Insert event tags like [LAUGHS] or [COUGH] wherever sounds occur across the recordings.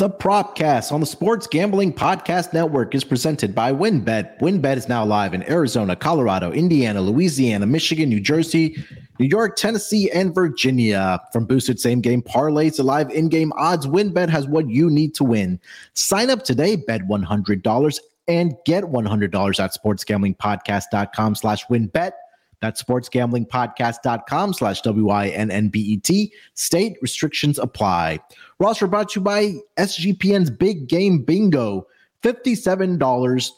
The Propcast on the Sports Gambling Podcast Network is presented by WynnBET. WynnBET is now live in Arizona, Colorado, Indiana, Louisiana, Michigan, New Jersey, New York, Tennessee, and Virginia. From boosted same game parlays to live in game odds, WynnBET has what you need to win. Sign up today, bet $100 and get $100 at sportsgamblingpodcast.com slash wynnbet. That's sportsgamblingpodcast.com slash W-I-N-N-B-E-T. State restrictions apply. Roster brought to you by SGPN's Big Game Bingo. $57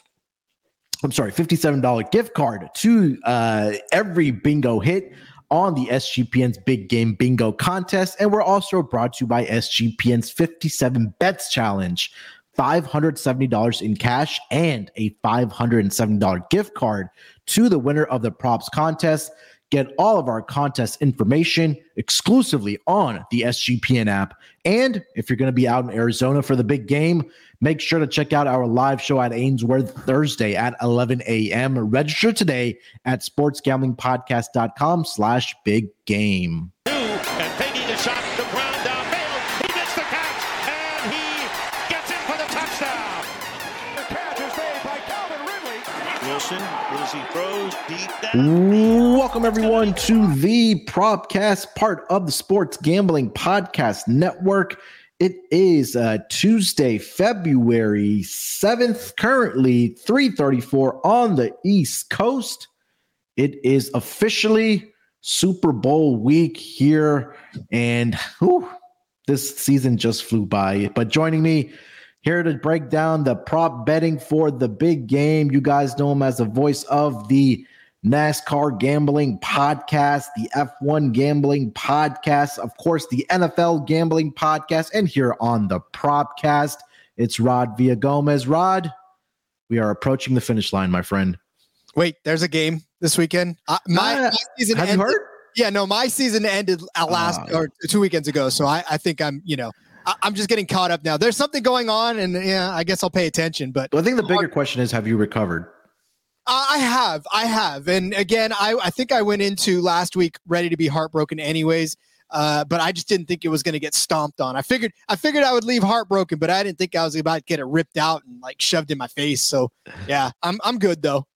I'm sorry, $57 gift card to uh, every bingo hit on the SGPN's Big Game Bingo contest. And we're also brought to you by SGPN's 57 Bets Challenge. $570 in cash and a $570 gift card to the winner of the props contest. Get all of our contest information exclusively on the SGPN app. And if you're going to be out in Arizona for the big game, make sure to check out our live show at Ainsworth Thursday at 11 a.m. Register today at sportsgamblingpodcast.com slash big game. Welcome, everyone, to the Propcast, part of the Sports Gambling Podcast Network. It is uh, Tuesday, February 7th, currently 334 on the East Coast. It is officially Super Bowl week here, and whew, this season just flew by. But joining me here to break down the prop betting for the big game, you guys know him as the voice of the NASCAR gambling podcast, the F1 gambling podcast, of course, the NFL gambling podcast, and here on the Propcast, it's Rod Villagomez. Rod, we are approaching the finish line, my friend. Wait, there's a game this weekend. Uh, my, Uh, my season have you ended. heard? Yeah, no, my season ended uh, last Ah. or two weekends ago. So I, I think I'm, you know, I, I'm just getting caught up now. There's something going on, and yeah, I guess I'll pay attention. But Well, I think the bigger question is have you recovered? I I have, I have, and again, I, I think I went into last week ready to be heartbroken, anyways. Uh, but I just didn't think it was going to get stomped on. I figured, I figured I would leave heartbroken, but I didn't think I was about to get it ripped out and like shoved in my face. So yeah, I'm, I'm good though.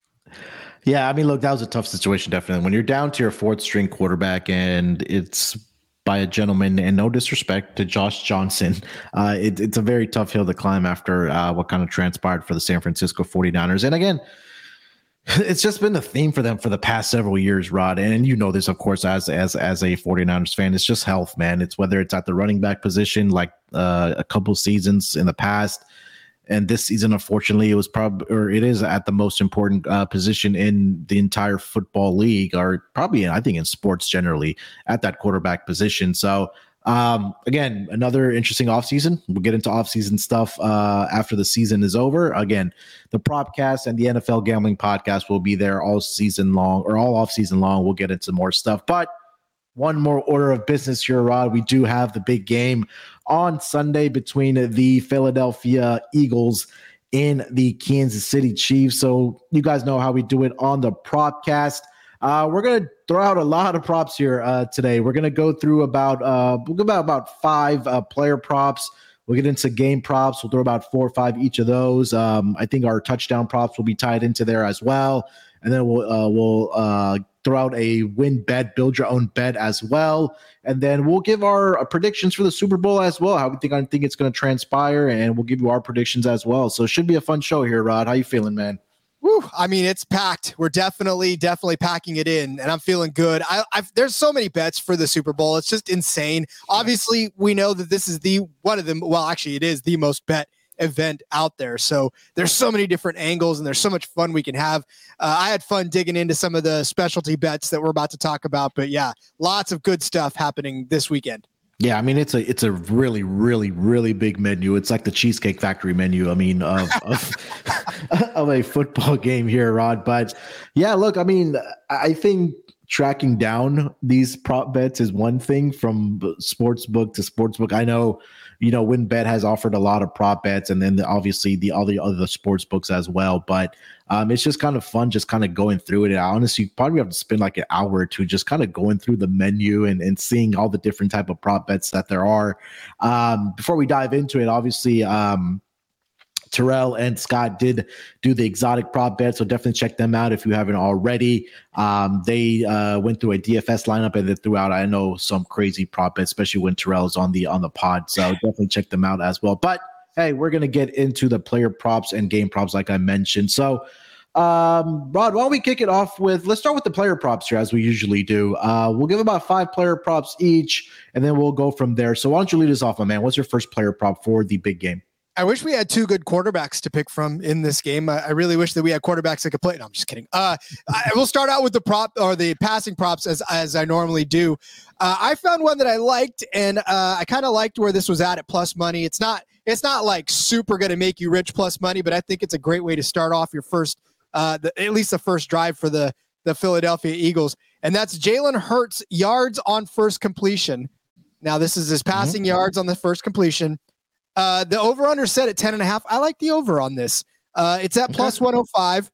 Yeah, I mean, look, that was a tough situation, definitely. When you're down to your fourth string quarterback and it's by a gentleman, and no disrespect to Josh Johnson, uh, it, it's a very tough hill to climb after uh, what kind of transpired for the San Francisco 49ers. And again, [LAUGHS] it's just been the theme for them for the past several years, Rod. And you know this, of course, as as as a 49ers fan. It's just health, man. It's whether it's at the running back position, like uh, a couple seasons in the past, and this season, unfortunately, it was probably or it is at the most important uh, position in the entire football league, or probably I think in sports generally at that quarterback position. So um, again, another interesting offseason. We'll get into offseason stuff uh, after the season is over. Again, the Propcast and the NFL Gambling Podcast will be there all season long or all off season long. We'll get into more stuff, but one more order of business here, Rod. We do have the big game on Sunday between the Philadelphia Eagles and the Kansas City Chiefs. So you guys know how we do it on the Propcast. Uh, we're gonna throw out a lot of props here uh, today. We're gonna go through about uh, about about five uh, player props. We'll get into game props. We'll throw about four or five each of those. Um, I think our touchdown props will be tied into there as well, and then we'll uh, we'll uh, throw out a WynnBET, build your own bet as well, and then we'll give our uh, predictions for the Super Bowl as well. How we think I think it's going to transpire, and we'll give you our predictions as well. So it should be a fun show here, Rod. How you feeling, man? I mean, it's packed. We're definitely, definitely packing it in, and I'm feeling good. I, I've, there's so many bets for the Super Bowl. It's just insane. Obviously, we know that this is the one of them. Well, actually, it is the most bet event out there. So there's so many different angles, and there's so much fun we can have. Uh, I had fun digging into some of the specialty bets that we're about to talk about. But yeah, lots of good stuff happening this weekend. Yeah, I mean it's a it's a really really really big menu. It's like the Cheesecake Factory menu. I mean of [LAUGHS] of, of a football [LAUGHS] game here, Rod. But yeah, look, I mean, I think tracking down these prop bets is one thing from sports book to sports book. I know, you know, WynnBET has offered a lot of prop bets, and then the, obviously the all the other sports books as well. But um, it's just kind of fun, just kind of going through it. And honestly, you probably have to spend like an hour or two just kind of going through the menu and, and seeing all the different type of prop bets that there are. Um, before we dive into it, obviously, um, Terrell and Scott did do the exotic prop bet, so definitely check them out if you haven't already. Um, they uh, went through a DFS lineup and then out—I know some crazy prop bets, especially when Terrell's on the on the pod. So [LAUGHS] definitely check them out as well. But hey, we're gonna get into the player props and game props, like I mentioned. So. Um, Rod, why don't we kick it off with let's start with the player props here as we usually do. Uh, we'll give about five player props each, and then we'll go from there. So why don't you lead us off, my man? What's your first player prop for the big game? I wish we had two good quarterbacks to pick from in this game. I, I really wish that we had quarterbacks that could play. No, I'm just kidding. Uh, I will start out with the prop or the passing props as as I normally do. Uh, I found one that I liked, and uh, I kind of liked where this was at at plus money. It's not it's not like super going to make you rich plus money, but I think it's a great way to start off your first, uh, the, at least the first drive for the the Philadelphia Eagles, and that's Jalen Hurts yards on first completion. Now this is his passing mm-hmm. yards on the first completion. Uh, the over under set at 10 and a half. I like the over on this. Uh, it's at plus 105.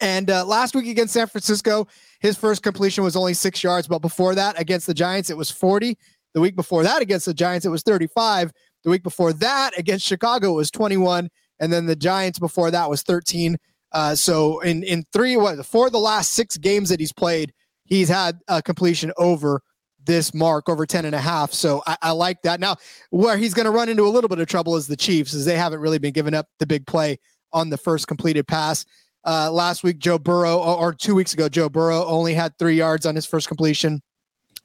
And uh, last week against San Francisco, his first completion was only six yards. But before that, against the Giants, it was 40. The week before that, against the Giants, it was 35. The week before that, against Chicago, it was 21. And then the Giants before that was 13. Uh, so in in three, what four of the last six games that he's played, he's had a completion over this mark over 10 and a half. So I, I like that. Now, where he's going to run into a little bit of trouble is the Chiefs, as they haven't really been giving up the big play on the first completed pass. Uh, last week, Joe Burrow, or two weeks ago, Joe Burrow only had three yards on his first completion.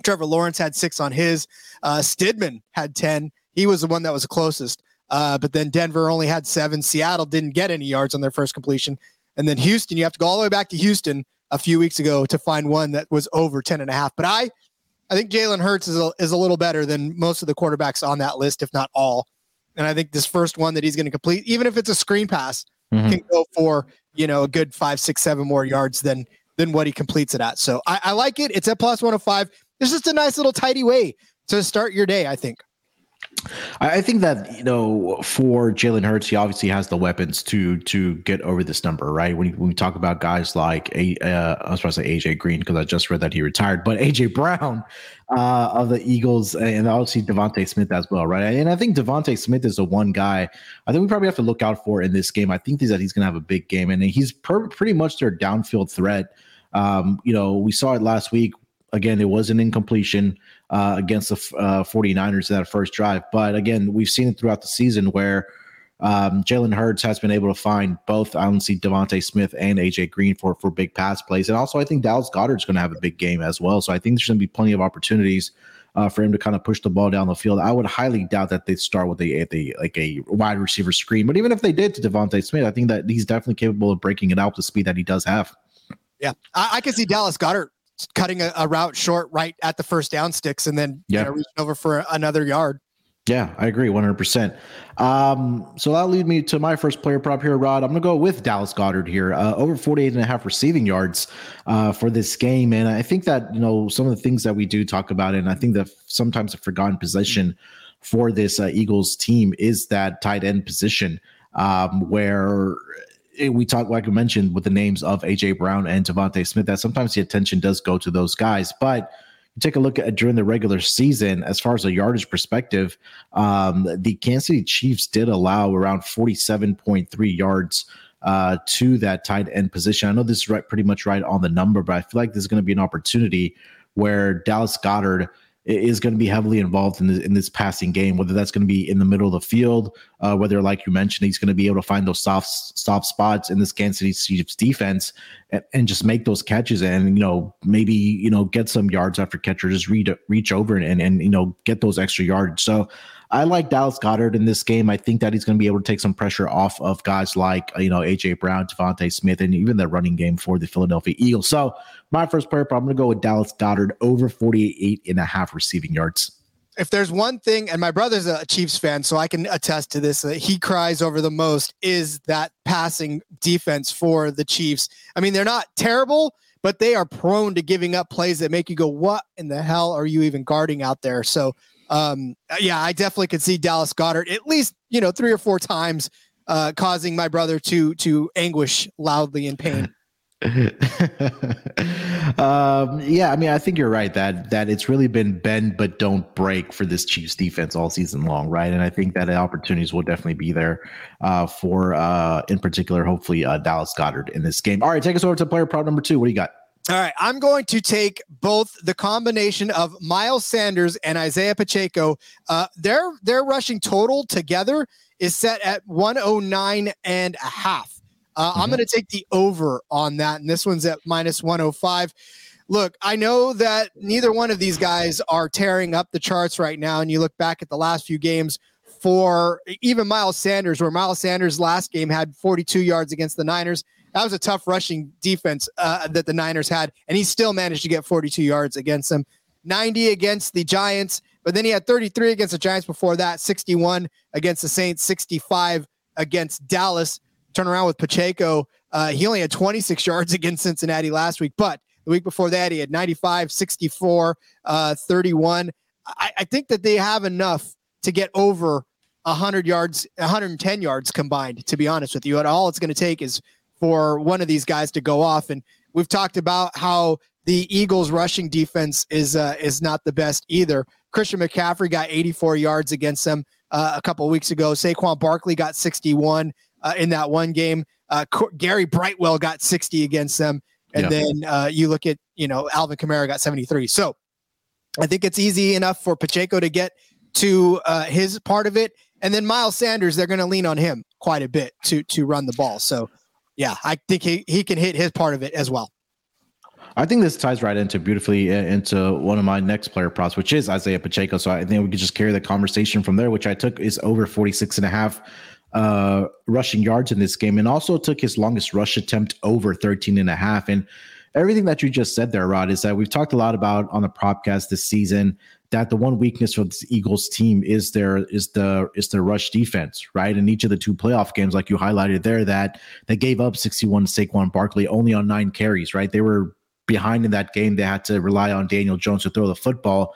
Trevor Lawrence had six on his. Uh, Stidham had 10. He was the one that was closest. Uh, but then Denver only had seven. Seattle didn't get any yards on their first completion. And then Houston, you have to go all the way back to Houston a few weeks ago to find one that was over 10 and a half. But I I think Jalen Hurts is a, is a little better than most of the quarterbacks on that list, if not all. And I think this first one that he's going to complete, even if it's a screen pass, mm-hmm. can go for you know a good five, six, seven more yards than than what he completes it at. So I, I like it. It's at plus one hundred oh five. It's just a nice little tidy way to start your day. I think. I think that you know for Jalen Hurts, he obviously has the weapons to to get over this number, right? When, when we talk about guys like a, uh, I was supposed to say AJ Green because I just read that he retired, but AJ Brown uh, of the Eagles and obviously DeVonta Smith as well, right? And I think DeVonta Smith is the one guy I think we probably have to look out for in this game. I think that he's going to have a big game, and he's per- pretty much their downfield threat. Um, you know, we saw it last week. Again, it was an incompletion uh, against the uh, 49ers in that first drive. But again, we've seen it throughout the season where um, Jalen Hurts has been able to find both, I don't see DeVonta Smith and AJ Green for, for big pass plays. And also, I think Dallas Goedert's going to have a big game as well. So I think there's going to be plenty of opportunities uh, for him to kind of push the ball down the field. I would highly doubt that they'd start with a, a like a wide receiver screen. But even if they did to DeVonta Smith, I think that he's definitely capable of breaking it out the speed that he does have. Yeah, I, I can see Dallas Goedert cutting a, a, route short right at the first down sticks and then yeah. you know, reaching over for another yard. Yeah, I agree 100%. Um, so that'll lead me to my first player prop here, Rod. I'm going to go with Dallas Goedert here, uh, over 48 and a half receiving yards uh, for this game. And I think that, you know, some of the things that we do talk about, and I think that sometimes a forgotten position for this uh, Eagles team is that tight end position um, where we talked, like I mentioned with the names of AJ Brown and DeVonta Smith that sometimes the attention does go to those guys, but you take a look at during the regular season as far as a yardage perspective, um, the Kansas City Chiefs did allow around 47.3 yards uh, to that tight end position. I know this is right, pretty much right on the number, but I feel like there's going to be an opportunity where Dallas Goedert is going to be heavily involved in, the, in this passing game, whether that's going to be in the middle of the field, uh, whether, like you mentioned, he's going to be able to find those soft soft spots in this Kansas City Chiefs defense and, and, just make those catches and, you know, maybe, you know, get some yards after catcher, just reach, reach over and, and, and, you know, get those extra yards. So I like Dallas Goedert in this game. I think that he's going to be able to take some pressure off of guys like, you know, AJ Brown, DeVonta Smith, and even the running game for the Philadelphia Eagles. So my first player, I'm going to go with Dallas Goedert over 48 and a half receiving yards. If there's one thing, and my brother's a Chiefs fan, so I can attest to this, that he cries over the most is that passing defense for the Chiefs. I mean, they're not terrible, but they are prone to giving up plays that make you go, "What in the hell are you even guarding out there?" So, um, yeah, I definitely could see Dallas Goedert at least you know three or four times, uh, causing my brother to to anguish loudly in pain. [LAUGHS] um, yeah, I mean, I think you're right that that it's really been bend but don't break for this Chiefs defense all season long, right? And I think that opportunities will definitely be there uh, for, uh, in particular, hopefully uh, Dallas Goedert in this game. All right, take us over to player prop number two. What do you got? All right, I'm going to take both the combination of Miles Sanders and Isaiah Pacheco. Uh, their their rushing total together is set at 109 and a half. Uh, mm-hmm. I'm going to take the over on that. And this one's at minus 105. Look, I know that neither one of these guys are tearing up the charts right now. And you look back at the last few games for even Miles Sanders, where Miles Sanders last game had 42 yards against the Niners. That was a tough rushing defense uh, that the Niners had. And he still managed to get 42 yards against them. 90 against the Giants, but then he had 33 against the Giants before that, 61 against the Saints, 65 against Dallas turn around with Pacheco. Uh, he only had 26 yards [LAUGHS] against Cincinnati last week, but the week before that, he had 95, 64, uh, 31. I, I think that they have enough to get over 100 yards, 110 yards combined, to be honest with you. And all it's going to take is for one of these guys to go off. And we've talked about how the Eagles' rushing defense is uh, is not the best either. Christian McCaffrey got 84 yards against them uh, a couple weeks ago. Saquon Barkley got 61 uh, in that one game. Uh, Gary Brightwell got 60 against them. And yeah. then uh, you look at, you know, Alvin Kamara got 73. So I think it's easy enough for Pacheco to get to uh, his part of it. And then Miles Sanders, they're going to lean on him quite a bit to to run the ball. So, yeah, I think he, he can hit his part of it as well. I think this ties right into beautifully uh, into one of my next player props, which is Isaiah Pacheco. So I think we could just carry the conversation from there, which I took is over 46 and a half uh, rushing yards in this game and also took his longest rush attempt over 13 and a half. And everything that you just said there, Rod, is that we've talked a lot about on the propcast this season that the one weakness for this Eagles team is their is the is their rush defense, right? In each of the two playoff games, like you highlighted there, that they gave up 61 to Saquon Barkley only on nine carries, right? They were behind in that game. They had to rely on Daniel Jones to throw the football.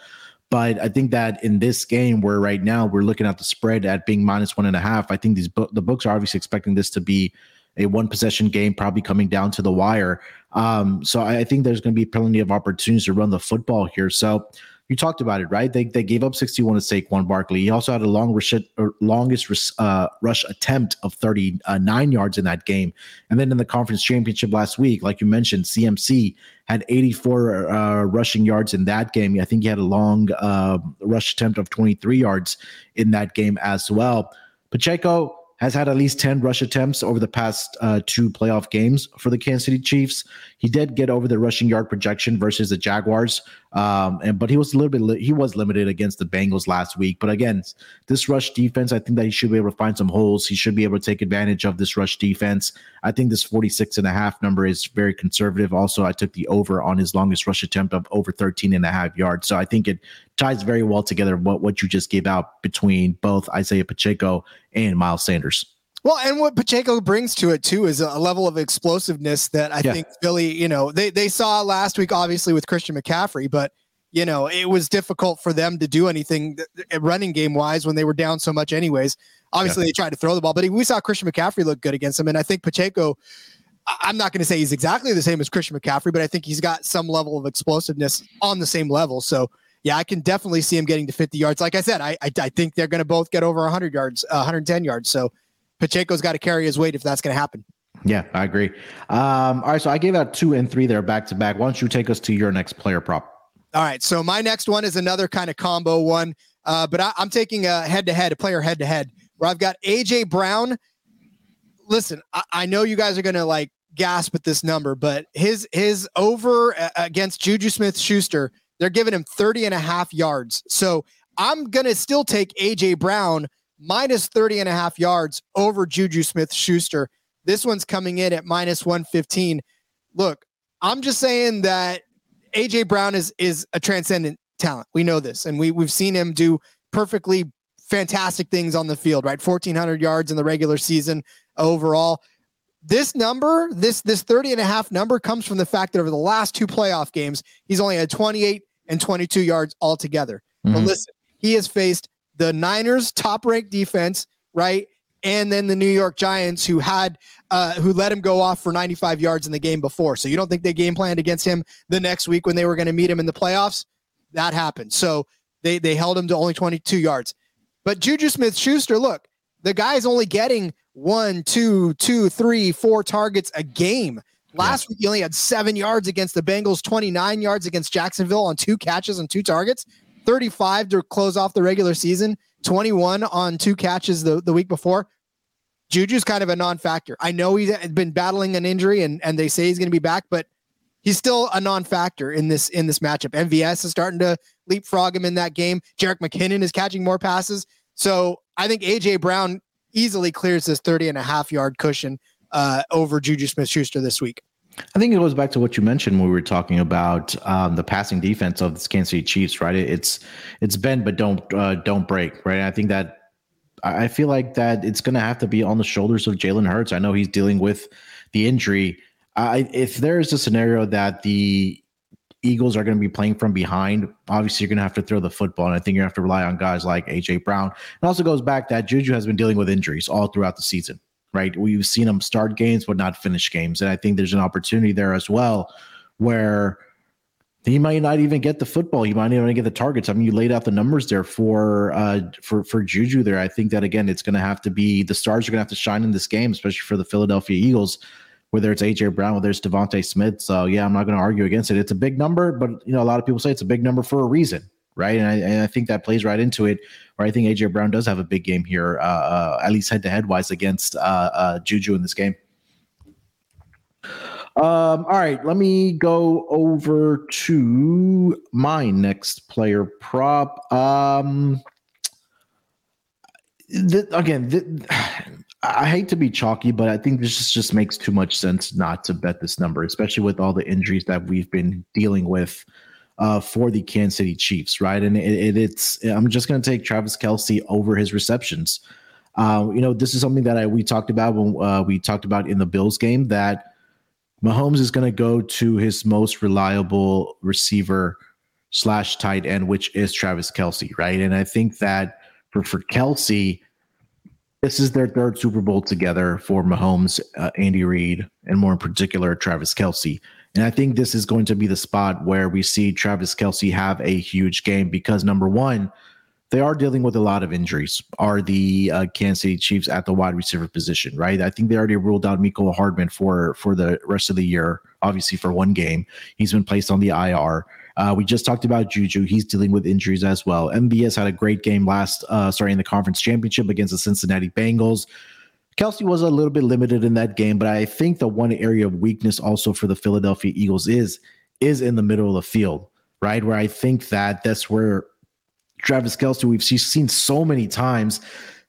But I think that in this game, where right now we're looking at the spread at being minus one and a half, I think these bo- the books are obviously expecting this to be a one possession game, probably coming down to the wire. Um, so I, I think there's going to be plenty of opportunities to run the football here. So you talked about it, right? They, they gave up 61 to Saquon Barkley. He also had a long rush, longest uh, rush attempt of 39 yards in that game. And then in the conference championship last week, like you mentioned, CMC had 84 uh, rushing yards in that game. I think he had a long uh, rush attempt of 23 yards in that game as well. Pacheco, has had at least 10 rush attempts over the past uh, two playoff games for the Kansas City Chiefs. He did get over the rushing yard projection versus the Jaguars, um, and but he was a little bit li- he was limited against the Bengals last week. But again, this rush defense, I think that he should be able to find some holes. He should be able to take advantage of this rush defense. I think this 46 and a half number is very conservative. Also, I took the over on his longest rush attempt of over 13 and a half yards. So I think it ties very well together what, what you just gave out between both Isaiah Pacheco and Miles Sanders. Well, and what Pacheco brings to it too is a level of explosiveness that I yeah. think Philly, you know, they they saw last week, obviously with Christian McCaffrey, but you know, it was difficult for them to do anything running game wise when they were down so much, anyways. Obviously, yeah. they tried to throw the ball, but we saw Christian McCaffrey look good against him, and I think Pacheco. I'm not going to say he's exactly the same as Christian McCaffrey, but I think he's got some level of explosiveness on the same level. So yeah, I can definitely see him getting to 50 yards. Like I said, I I, I think they're going to both get over 100 yards, uh, 110 yards. So Pacheco's got to carry his weight if that's going to happen. Yeah, I agree. Um, all right, so I gave out two and three there back to back. Why don't you take us to your next player prop? All right, so my next one is another kind of combo one, uh, but I, I'm taking a head to head, a player head to head, where I've got AJ Brown. Listen, I, I know you guys are going to like gasp at this number, but his his over against Juju Smith Schuster they're giving him 30 and a half yards. So I'm going to still take AJ Brown minus 30 and a half yards over Juju Smith Schuster. This one's coming in at minus 115. Look, I'm just saying that AJ Brown is is a transcendent talent. We know this, and we we've seen him do perfectly fantastic things on the field. Right, 1,400 yards in the regular season overall. this number, this this 30 and a half number comes from the fact that over the last two playoff games, he's only had 28 and 22 yards altogether. Mm-hmm. But listen, he has faced the Niners top ranked defense, right? And then the New York Giants who had uh, who let him go off for 95 yards in the game before. So you don't think they game planned against him the next week when they were going to meet him in the playoffs? That happened. So they they held him to only 22 yards. But Juju Smith Schuster, look, the guy's only getting one, two, two, three, four targets a game. Last yeah. week, he only had seven yards against the Bengals, 29 yards against Jacksonville on two catches and two targets, 35 to close off the regular season, 21 on two catches the, the week before. Juju's kind of a non factor. I know he's been battling an injury and, and they say he's going to be back, but he's still a non factor in this in this matchup. MVS is starting to leapfrog him in that game. Jerick McKinnon is catching more passes. So I think AJ Brown easily clears this 30 and a half yard cushion uh, over Juju Smith Schuster this week. I think it goes back to what you mentioned when we were talking about um, the passing defense of the Kansas City Chiefs, right? It's it's bend but don't uh, don't break, right? I think that I feel like that it's going to have to be on the shoulders of Jalen Hurts. I know he's dealing with the injury. I, if there is a scenario that the Eagles are going to be playing from behind, obviously you're going to have to throw the football, and I think you have to rely on guys like AJ Brown. It also goes back that Juju has been dealing with injuries all throughout the season, right? We've seen him start games but not finish games, and I think there's an opportunity there as well where he might not even get the football. He might not even get the targets. I mean, you laid out the numbers there for uh, for for Juju. There, I think that again, it's going to have to be the stars are going to have to shine in this game, especially for the Philadelphia Eagles whether it's AJ Brown, whether it's DeVonta Smith. So yeah, I'm not going to argue against it. It's a big number, but you know, a lot of people say it's a big number for a reason, right? And I, and I think that plays right into it. Where I think AJ Brown does have a big game here, uh, uh, at least head to head wise against uh, uh, Juju in this game. Um, all right, let me go over to my next player prop. Um, th- again, th- I hate to be chalky, but I think this just, just makes too much sense not to bet this number, especially with all the injuries that we've been dealing with uh, for the Kansas City Chiefs, right? And it, it, it's I'm just going to take Travis Kelce over his receptions. Uh, you know, this is something that I we talked about when uh, we talked about in the Bills game that Mahomes is going to go to his most reliable receiver slash tight end, which is Travis Kelce, right? And I think that for for Kelce this is their third Super Bowl together for Mahomes, uh, Andy Reid, and more in particular, Travis Kelce. And I think this is going to be the spot where we see Travis Kelce have a huge game because number one, they are dealing with a lot of injuries. Are the uh, Kansas City Chiefs at the wide receiver position, right? I think they already ruled out Mecole Hardman for for the rest of the year, obviously for one game. He's been placed on the IR. Uh, we just talked about Juju. He's dealing with injuries as well. MVS had a great game last, uh, sorry, in the conference championship against the Cincinnati Bengals. Kelce was a little bit limited in that game, but I think the one area of weakness also for the Philadelphia Eagles is is in the middle of the field, right? Where I think that that's where Travis Kelce we've seen so many times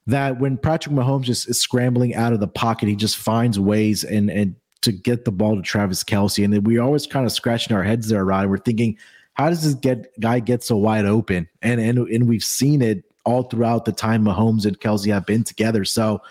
that when Patrick Mahomes just is scrambling out of the pocket, he just finds ways and and to get the ball to Travis Kelce. And we always kind of scratching our heads there, Rod. We're thinking, how does this get guy get so wide open? And and and we've seen it all throughout the time Mahomes and Kelce have been together. So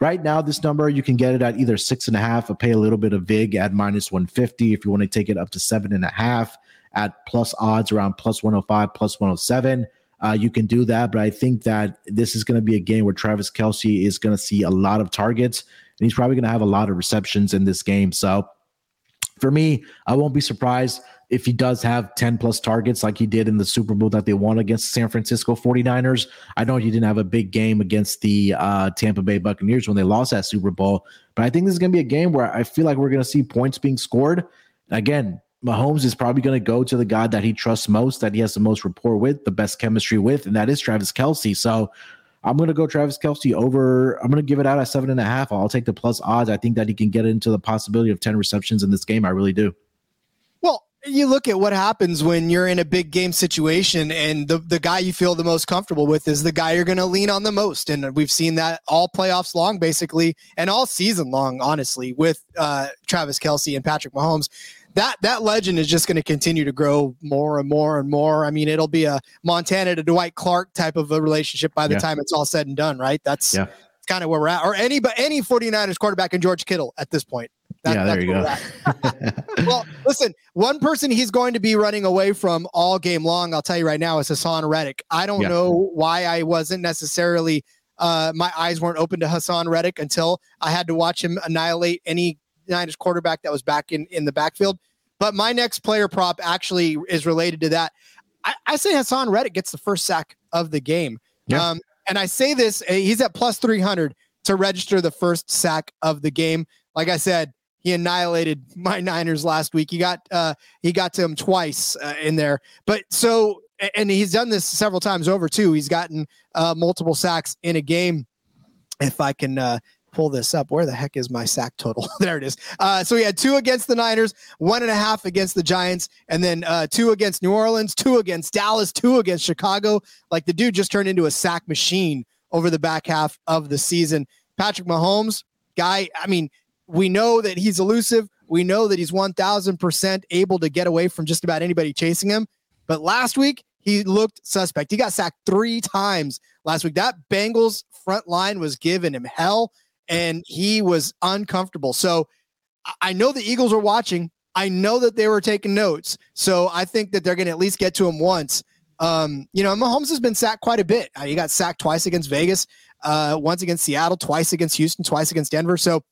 right now, this number you can get it at either six and a half or pay a little bit of VIG at minus 150 if you want to take it up to seven and a half at plus odds around plus 105, plus 107. Uh, you can do that, but I think that this is going to be a game where Travis Kelce is going to see a lot of targets and he's probably going to have a lot of receptions in this game. So for me, I won't be surprised if he does have 10 plus targets like he did in the Super Bowl that they won against the San Francisco 49ers. I know he didn't have a big game against the uh, Tampa Bay Buccaneers when they lost that Super Bowl, but I think this is going to be a game where I feel like we're going to see points being scored. Again, Mahomes is probably going to go to the guy that he trusts most, that he has the most rapport with, the best chemistry with, and that is Travis Kelce. So I'm going to go Travis Kelce over. I'm going to give it out at seven and a half. I'll take the plus odds. I think that he can get into the possibility of 10 receptions in this game. I really do. Well, you look at what happens when you're in a big game situation and the, the guy you feel the most comfortable with is the guy you're going to lean on the most. And we've seen that all playoffs long, basically, and all season long, honestly, with uh, Travis Kelce and Patrick Mahomes that that legend is just going to continue to grow more and more and more. I mean, it'll be a Montana to Dwight Clark type of a relationship by the yeah. time it's all said and done, right? That's yeah. kind of where we're at. Or any but any 49ers quarterback and George Kittle at this point. That, yeah, there you go. [LAUGHS] well, listen, one person he's going to be running away from all game long, I'll tell you right now, is Haason Reddick. I don't yeah. know why I wasn't necessarily uh, my eyes weren't open to Haason Reddick until I had to watch him annihilate any Niners quarterback that was back in, in the backfield. But my next player prop actually is related to that. I, I say Haason Reddick gets the first sack of the game. Yeah. Um, and I say this, uh, he's at plus 300 to register the first sack of the game. Like I said, he annihilated my Niners last week. He got uh, he got to him twice uh, in there. But so and he's done this several times over too. He's gotten uh, multiple sacks in a game. If I can uh, pull this up, where the heck is my sack total? [LAUGHS] there it is. Uh, so he had two against the Niners, one and a half against the Giants, and then uh, two against New Orleans, two against Dallas, two against Chicago. Like the dude just turned into a sack machine over the back half of the season. Patrick Mahomes, guy, I mean, we know that he's elusive. We know that he's 1000% able to get away from just about anybody chasing him. But last week, he looked suspect. He got sacked three times last week. That Bengals front line was giving him hell and he was uncomfortable. So I know the Eagles are watching. I know that they were taking notes. So I think that they're going to at least get to him once. Um, you know, Mahomes has been sacked quite a bit. Uh, he got sacked twice against Vegas, uh, once against Seattle, twice against Houston, twice against Denver. So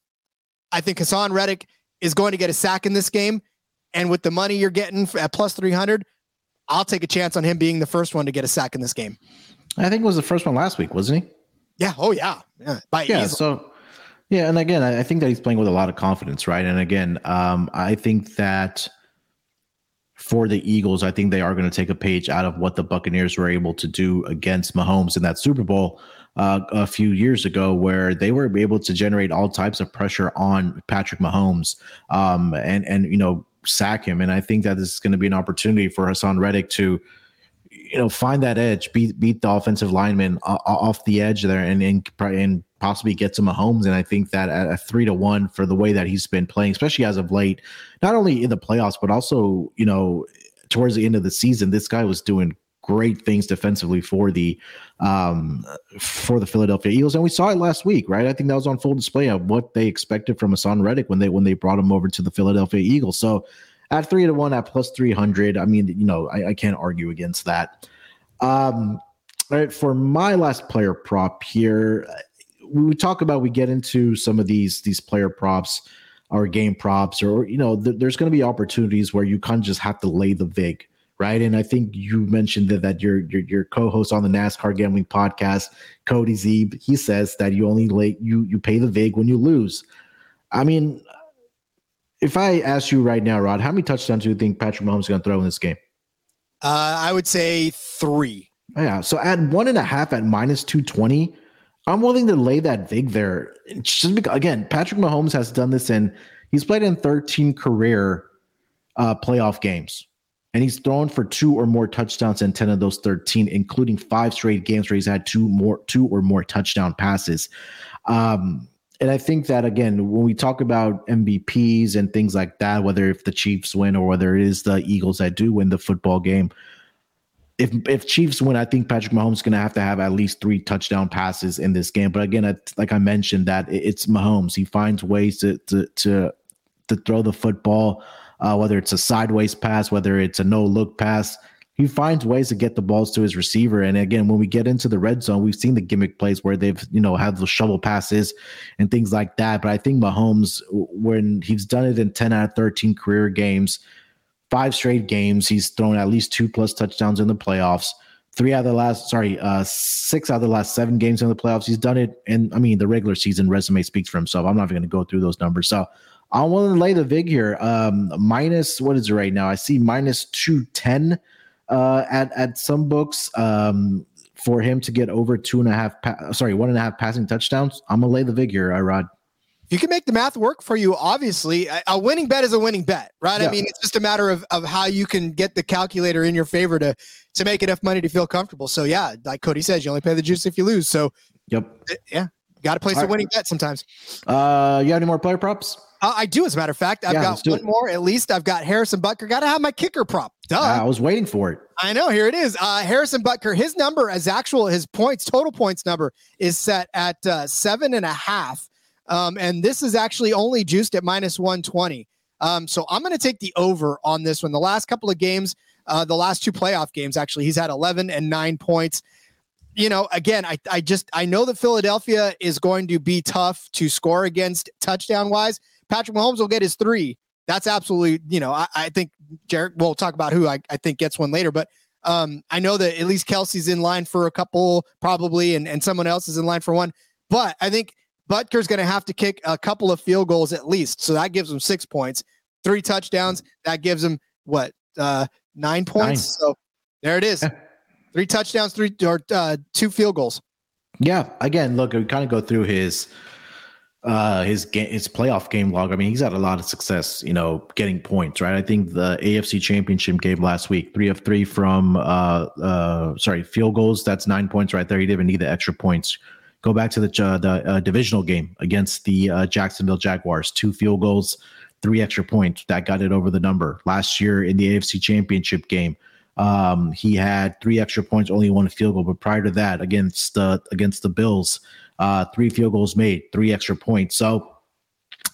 I think Haason Reddick is going to get a sack in this game. And with the money you're getting at plus 300, I'll take a chance on him being the first one to get a sack in this game. I think it was the first one last week, wasn't he? Yeah. Oh, yeah. Yeah. By yeah. Easily. So, yeah. And again, I think that he's playing with a lot of confidence, right? And again, um, I think that for the Eagles, I think they are going to take a page out of what the Buccaneers were able to do against Mahomes in that Super Bowl uh, a few years ago, where they were able to generate all types of pressure on Patrick Mahomes, um, and and you know sack him. And I think that this is going to be an opportunity for Haason Reddick to, you know, find that edge, beat beat the offensive lineman off the edge there, and and, and possibly get to Mahomes. And I think that at a three to one for the way that he's been playing, especially as of late, not only in the playoffs but also you know towards the end of the season, this guy was doing great things defensively for the um, for the Philadelphia Eagles, and we saw it last week, right? I think that was on full display of what they expected from Haason Reddick when they when they brought him over to the Philadelphia Eagles. So at three to one at plus three hundred, I mean, you know, I, I can't argue against that. Um, all right, for my last player prop here, we talk about we get into some of these these player props or game props, or you know, th- there's going to be opportunities where you kind of just have to lay the vig right? And I think you mentioned that, that your, your your co-host on the NASCAR gambling podcast, Cody Zeeb, he says that you only lay you you pay the vig when you lose. I mean, if I ask you right now, Rod, how many touchdowns do you think Patrick Mahomes is going to throw in this game? Uh, I would say three. Yeah. So at one and a half at minus two twenty, I'm willing to lay that vig there. Just because, again, Patrick Mahomes has done this and he's played in 13 career uh, playoff games and he's thrown for two or more touchdowns in 10 of those 13 including five straight games where he's had two more two or more touchdown passes um, and i think that again when we talk about mvps and things like that whether if the chiefs win or whether it is the eagles that do win the football game if if Chiefs win, I think Patrick Mahomes is going to have to have at least three touchdown passes in this game. But again, I, like I mentioned, that it's Mahomes. He finds ways to to to, to throw the football uh, whether it's a sideways pass, whether it's a no look pass. He finds ways to get the balls to his receiver. And again, when we get into the red zone, we've seen the gimmick plays where they've, you know, had the shovel passes and things like that. But I think Mahomes, when he's done it in 10 out of 13 career games, five straight games, he's thrown at least two plus touchdowns in the playoffs three out of the last sorry uh six out of the last seven games in the playoffs he's done it and i mean the regular season resume speaks for himself i'm not even going to go through those numbers so I want to lay the vig here. Um, minus what is it right now? I see minus two ten uh, at at some books. Um, for him to get over two and a half, pa- sorry, one and a half passing touchdowns, I'm gonna lay the vig here, I Rod. You can make the math work for you. Obviously, a, a winning bet is a winning bet, right? Yeah. I mean, it's just a matter of, of how you can get the calculator in your favor to to make enough money to feel comfortable. So yeah, like Cody says, you only pay the juice if you lose. So yep, yeah, got to place All a winning right. bet sometimes. Uh, you have any more player props? Uh, I do, as a matter of fact. I've yeah, got one it. more at least. I've got Harrison Butker. Got to have my kicker prop. Duh. I was waiting for it. I know. Here it is. Uh, Harrison Butker, his number as actual, his points, total points number is set at uh, seven and a half. Um, and this is actually only juiced at minus 120. Um, so I'm going to take the over on this one. The last couple of games, uh, the last two playoff games, actually, he's had 11 and nine points. You know, again, I, I just I know that Philadelphia is going to be tough to score against touchdown wise. Patrick Mahomes will get his three. That's absolutely, you know, I, I think Jared, we'll talk about who I, I think gets one later, but um, I know that at least Kelce's in line for a couple, probably, and, and someone else is in line for one. But I think Butker's going to have to kick a couple of field goals at least. So that gives him six points, three touchdowns. That gives him what, uh, nine points? Nine. So there it is. three touchdowns, three or uh, two field goals. Yeah. Again, look, we kind of go through his uh his game his playoff game log i mean he's had a lot of success you know getting points right i think the afc championship game last week three of three from uh uh sorry field goals that's nine points right there he didn't even need the extra points Go back to the uh, the uh, divisional game against the uh, Jacksonville Jaguars. Two field goals, three extra points that got it over the number. Last year in the AFC Championship game, um, he had three extra points, only one field goal. But prior to that, against the against the Bills, uh, three field goals made, three extra points. So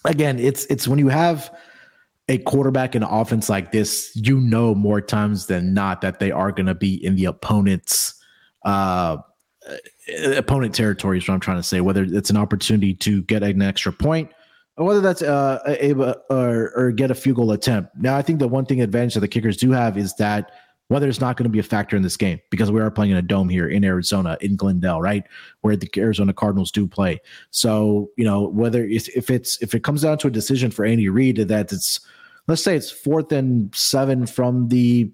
again, it's it's when you have a quarterback and offense like this, you know more times than not that they are going to be in the opponent's uh, opponent territory is what I'm trying to say. Whether it's an opportunity to get an extra point, or whether that's uh, able or, or get a field goal attempt. Now, I think the one thing advantage that the kickers do have is that weather is not going to be a factor in this game because we are playing in a dome here in Arizona, in Glendale, right, where the Arizona Cardinals do play. So you know whether if it's if it comes down to a decision for Andy Reid that it's let's say it's fourth and seven from the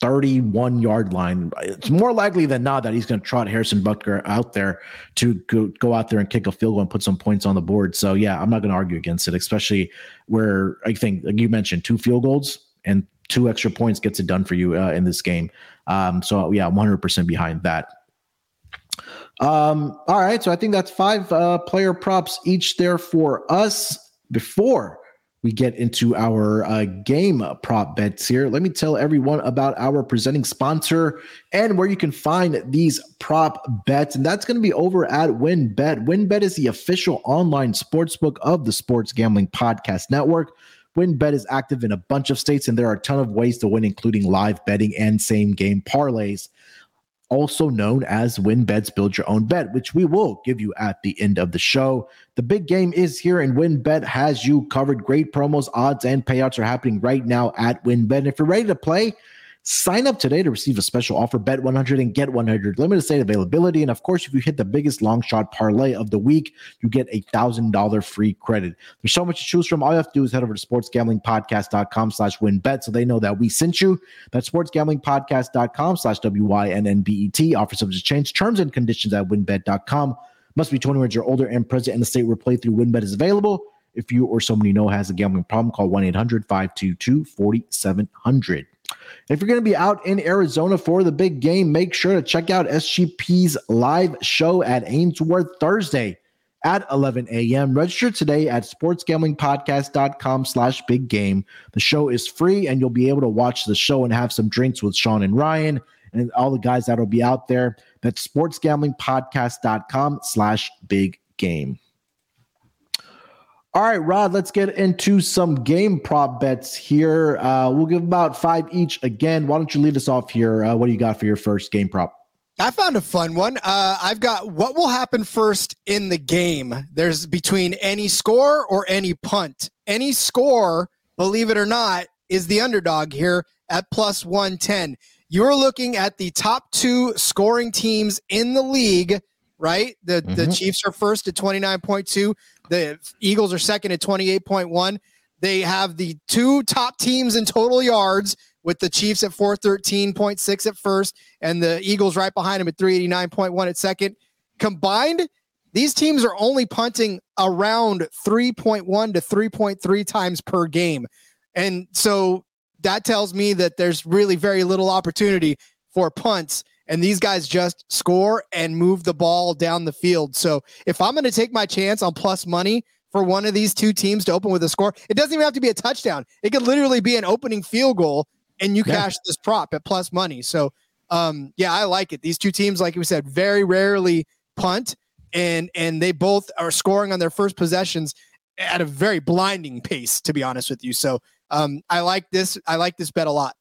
31 yard line. It's more likely than not that he's going to trot Harrison Butker out there to go, go out there and kick a field goal and put some points on the board. So, yeah, I'm not going to argue against it, especially where I think, like you mentioned, two field goals and two extra points gets it done for you uh, in this game. Um, so, yeah, I'm 100% behind that. Um, all right. So, I think that's five uh, player props each there for us before we get into our uh, game prop bets here, let me tell everyone about our presenting sponsor and where you can find these prop bets. And that's going to be over at WynnBET. WynnBET is the official online sportsbook of the Sports Gambling Podcast Network. WynnBET is active in a bunch of states, and there are a ton of ways to win, including live betting and same game parlays also known as WynnBET's Build Your Own Bet, which we will give you at the end of the show. The big game is here, and WynnBET has you covered. Great promos, odds, and payouts are happening right now at WynnBET. If you're ready to play, Sign up today to receive a special offer. Bet 100 and get 100. Limited state availability. And of course, if you hit the biggest long shot parlay of the week, you get a $1,000 free credit. There's so much to choose from. All you have to do is head over to sportsgamblingpodcast.com slash wynnbet so they know that we sent you. That's sportsgamblingpodcast.com slash W-Y-N-N-B-E-T. Offers subject to change. Terms and conditions at wynnbet.com. Must be 21 years or older and present in the state where playthrough WynnBET is available. If you or someone you know has a gambling problem, call 1 800 522 4700. If you're going to be out in Arizona for the big game, make sure to check out SGP's live show at Ainsworth Thursday at 11 a.m. Register today at sportsgamblingpodcast.com slash big game. The show is free and you'll be able to watch the show and have some drinks with Sean and Ryan and all the guys that'll be out there. That's sportsgamblingpodcast.com slash big game. All right, Rod, let's get into some game prop bets here. Uh, we'll give about five each again. Why don't you lead us off here? Uh, what do you got for your first game prop? I found a fun one. Uh, I've got what will happen first in the game. There's between any score or any punt. Any score, believe it or not, is the underdog here at plus 110. You're looking at the top two scoring teams in the league, right? The, mm-hmm. the Chiefs are first at 29.2. The Eagles are second at 28.1. They have the two top teams in total yards with the Chiefs at 413.6 at first and the Eagles right behind them at 389.1 at second. Combined, these teams are only punting around 3.1 to 3.3 times per game. And so that tells me that there's really very little opportunity for punts and these guys just score and move the ball down the field. So if I'm going to take my chance on plus money for one of these two teams to open with a score, it doesn't even have to be a touchdown. It could literally be an opening field goal and you Yeah. cash this prop at plus money. So, um, yeah, I like it. These two teams, like we said, very rarely punt, and and they both are scoring on their first possessions at a very blinding pace. To be honest with you, so um, I like this. I like this bet a lot.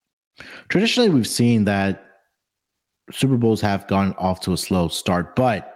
Traditionally, we've seen that Super Bowls have gone off to a slow start, but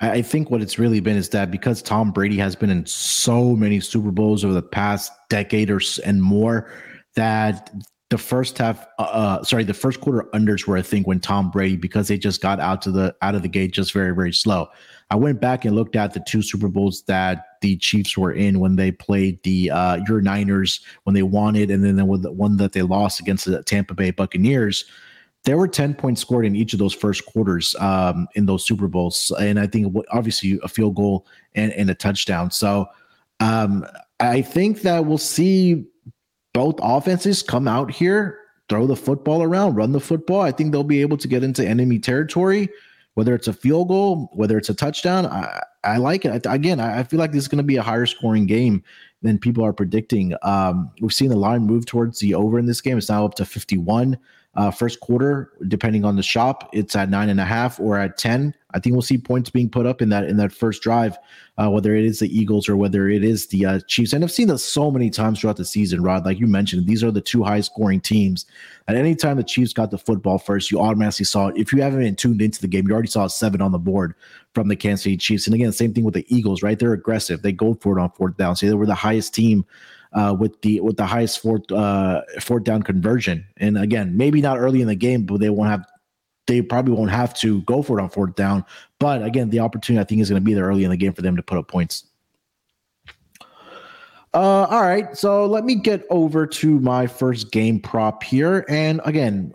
I think what it's really been is that because Tom Brady has been in so many Super Bowls over the past decade or and more, that the first half, uh, uh, sorry, the first quarter unders were I think when Tom Brady because they just got out to the out of the gate just very very slow. I went back and looked at the two Super Bowls that the Chiefs were in when they played the uh, your Niners when they won it, and then the one that they lost against the Tampa Bay Buccaneers. There were 10 points scored in each of those first quarters um, in those Super Bowls. And I think obviously a field goal and, and a touchdown. So um, I think that we'll see both offenses come out here, throw the football around, run the football. I think they'll be able to get into enemy territory, whether it's a field goal, whether it's a touchdown. I, I like it. I, again, I, feel like this is going to be a higher scoring game than people are predicting. Um, we've seen the line move towards the over in this game. It's now up to 51. Uh, first quarter, depending on the shop, it's at nine and a half or at 10. I think we'll see points being put up in that in that first drive, uh, whether it is the Eagles or whether it is the uh, Chiefs. And I've seen this so many times throughout the season, Rod. Like you mentioned, these are the two high scoring teams. At any time the Chiefs got the football first, you automatically saw it. If you haven't been tuned into the game, you already saw a seven on the board from the Kansas City Chiefs. And again, same thing with the Eagles, right? They're aggressive. They go for it on fourth down. So they were the highest team uh, with the with the highest fourth uh, fourth down conversion. And again, maybe not early in the game, but they won't have they probably won't have to go for it on fourth down. But again, the opportunity I think is going to be there early in the game for them to put up points. Uh, all right, so let me get over to my first game prop here, and again,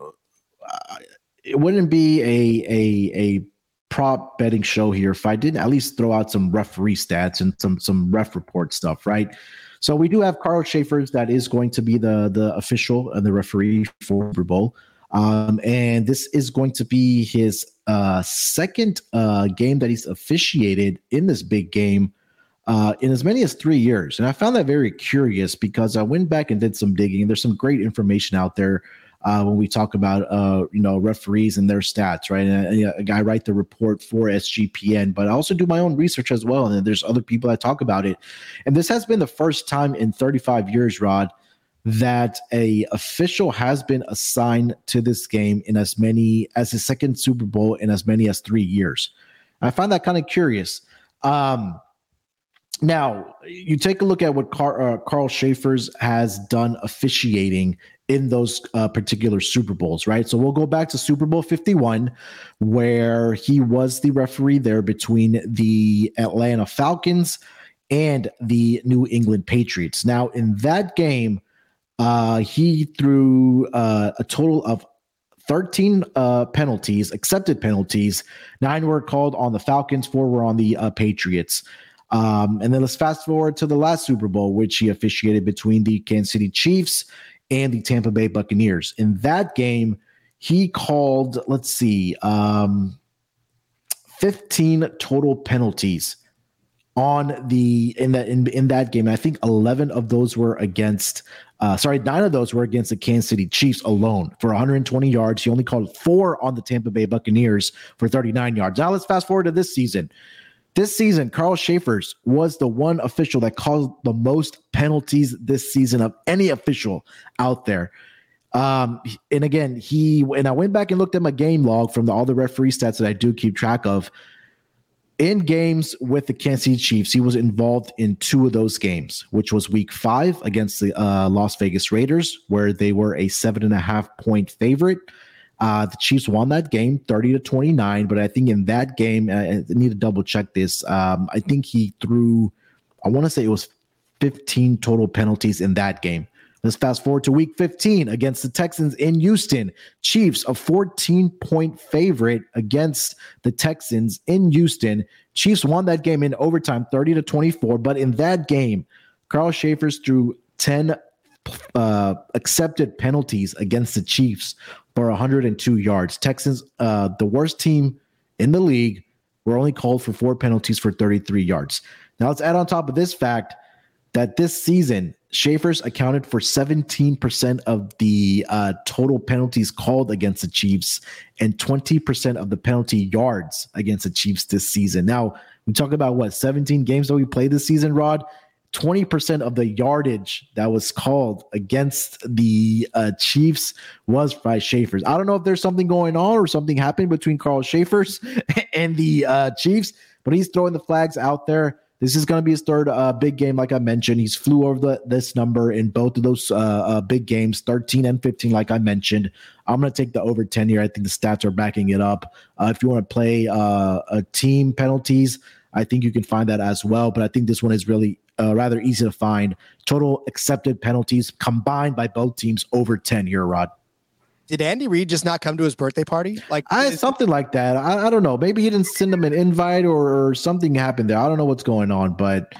uh, it wouldn't be a a a prop betting show here if I didn't at least throw out some referee stats and some some ref report stuff, right? So we do have Carl Cheffers that is going to be the the official and the referee for Super Bowl. Um, and this is going to be his uh, second uh, game that he's officiated in this big game uh, in as many as three years. And I found that very curious because I went back and did some digging. There's some great information out there uh, when we talk about uh, you know referees and their stats, right? And I, I write the report for SGPN, but I also do my own research as well. And there's other people that talk about it. And this has been the first time in 35 years, Rod, that a official has been assigned to this game in as many as his second Super Bowl in as many as three years. I find that kind of curious. Um, now, you take a look at what Car- uh, Carl Cheffers has done officiating in those uh, particular Super Bowls, right? So we'll go back to Super Bowl 51, where he was the referee there between the Atlanta Falcons and the New England Patriots. Now, in that game, uh, he threw uh, a total of 13 uh, penalties, accepted penalties. Nine were called on the Falcons, four were on the uh, Patriots. Um, and then let's fast forward to the last Super Bowl, which he officiated between the Kansas City Chiefs and the Tampa Bay Buccaneers. In that game, he called, let's see, um, 15 total penalties on the in that in, in that game. I think 11 of those were against uh sorry, nine of those were against the Kansas City Chiefs alone for 120 yards. He only called four on the Tampa Bay Buccaneers for 39 yards. Now let's fast forward to this season. This season, Carl Cheffers was the one official that caused the most penalties this season of any official out there. Um, and again, he and I went back and looked at my game log from the, all the referee stats that I do keep track of. In games with the Kansas City Chiefs, he was involved in two of those games, which was Week Five against the uh, Las Vegas Raiders, where they were a seven and a half point favorite. Uh, the Chiefs won that game 30 to 29, but I think in that game, I I need to double check this. Um, I think he threw, I want to say it was 15 total penalties in that game. Let's fast forward to week 15 against the Texans in Houston. Chiefs, a 14 point favorite against the Texans in Houston. Chiefs won that game in overtime 30 to 24, but in that game, Carl Cheffers threw 10 uh, accepted penalties against the Chiefs for 102 yards. Texans, uh, the worst team in the league, were only called for four penalties for 33 yards. Now let's add on top of this fact that this season, Cheffers accounted for 17% of the uh, total penalties called against the Chiefs and 20% of the penalty yards against the Chiefs this season. Now, we talk about what 17 games that we played this season, Rod. 20% of the yardage that was called against the uh, Chiefs was by Cheffers. I don't know if there's something going on or something happened between Carl Cheffers [LAUGHS] and the uh, Chiefs, but he's throwing the flags out there. This is going to be his third uh, big game, like I mentioned. He's flew over the, this number in both of those uh, uh, big games, 13 and 15, like I mentioned. I'm going to take the over 10 here. I think the stats are backing it up. Uh, if you want to play a team penalties, I think you can find that as well. But I think this one is really uh, rather easy to find. Total accepted penalties combined by both teams over 10 here, Rod. Did Andy Reid just not come to his birthday party? Like I, something like that. I, I, don't know. Maybe he didn't send him an invite or, or, something happened there. I don't know what's going on, but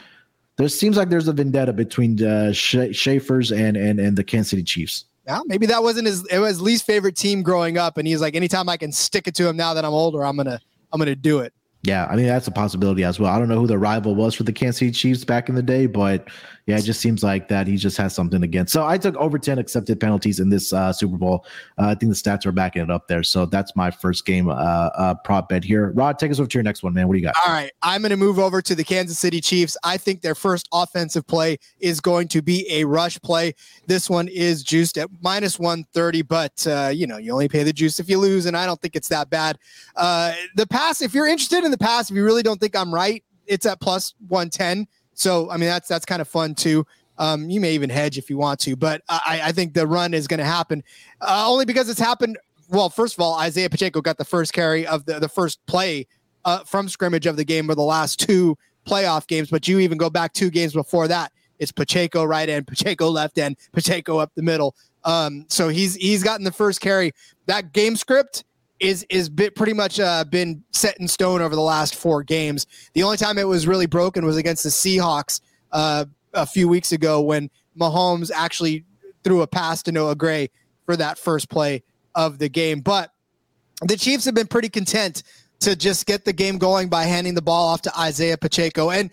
there seems like there's a vendetta between uh, Cheffers and, and and the Kansas City Chiefs. Yeah, maybe that wasn't his it was his least favorite team growing up, and he's like, anytime I can stick it to him now that I'm older, I'm gonna I'm gonna do it. Yeah, I mean that's a possibility as well. I don't know who the rival was for the Kansas City Chiefs back in the day, but yeah, it just seems like that he just has something against. So I took over 10 accepted penalties in this uh, Super Bowl. Uh, I think the stats are backing it up there. So that's my first game uh, uh, prop bet here. Rod, take us over to your next one, man. What do you got? All right. I'm going to move over to the Kansas City Chiefs. I think their first offensive play is going to be a rush play. This one is juiced at minus 130, but, uh, you know, you only pay the juice if you lose, and I don't think it's that bad. Uh, the pass, if you're interested in the pass, if you really don't think I'm right, it's at plus 110. So I mean that's that's kind of fun too. Um, you may even hedge if you want to, but I, I think the run is going to happen uh, only because it's happened. Well, first of all, Isaiah Pacheco got the first carry of the, the first play uh, from scrimmage of the game or the last two playoff games. But you even go back two games before that, it's Pacheco right end, Pacheco left end, Pacheco up the middle. Um, so he's he's gotten the first carry. That game script is is bit pretty much uh, been set in stone over the last four games. The only time it was really broken was against the Seahawks uh, a few weeks ago when Mahomes actually threw a pass to Noah Gray for that first play of the game. But the Chiefs have been pretty content to just get the game going by handing the ball off to Isaiah Pacheco. And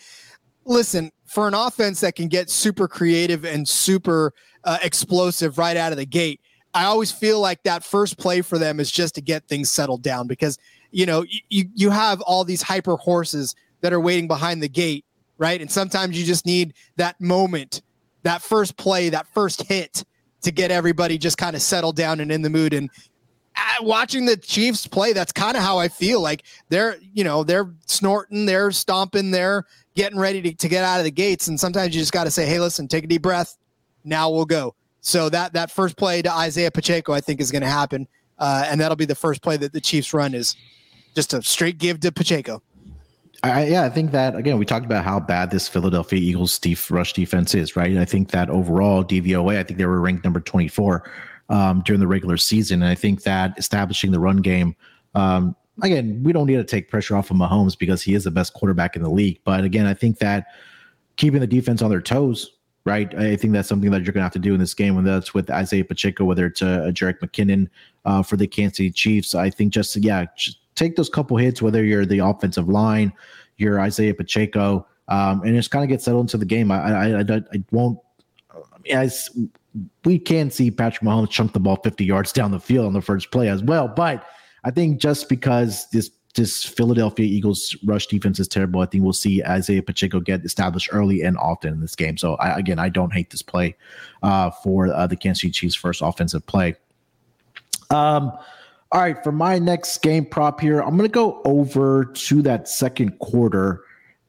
listen, for an offense that can get super creative and super uh, explosive right out of the gate, I always feel like that first play for them is just to get things settled down because you know you you have all these hyper horses that are waiting behind the gate, right? And sometimes you just need that moment, that first play, that first hit to get everybody just kind of settled down and in the mood. And uh, watching the Chiefs play, that's kind of how I feel. Like they're you know they're snorting, they're stomping, they're getting ready to, to get out of the gates. And sometimes you just got to say, hey, listen, take a deep breath. Now we'll go so that that first play to Isaiah Pacheco, I think, is going to happen, uh, and that'll be the first play that the Chiefs run is just a straight give to Pacheco. I, yeah, I think that again, we talked about how bad this Philadelphia Eagles Steve rush defense is, right? I think that overall DVOA, I think they were ranked number 24 um, during the regular season. And I think that establishing the run game, um, again, we don't need to take pressure off of Mahomes because he is the best quarterback in the league. But again, I think that keeping the defense on their toes right? I think that's something that you're going to have to do in this game, whether that's with Isaiah Pacheco, whether it's a, a Jerick McKinnon uh, for the Kansas City Chiefs. I think just, yeah, just take those couple hits, whether you're the offensive line, you're Isaiah Pacheco, um, and just kind of get settled into the game. I, I, I, I won't, as we can see Patrick Mahomes chunk the ball 50 yards down the field on the first play as well. But I think just because this this Philadelphia Eagles rush defense is terrible. I think we'll see Isaiah Pacheco get established early and often in this game. So I, again, I don't hate this play uh, for uh, the Kansas City Chiefs' first offensive play. Um, all right, for my next game prop here, I'm going to go over to that second quarter.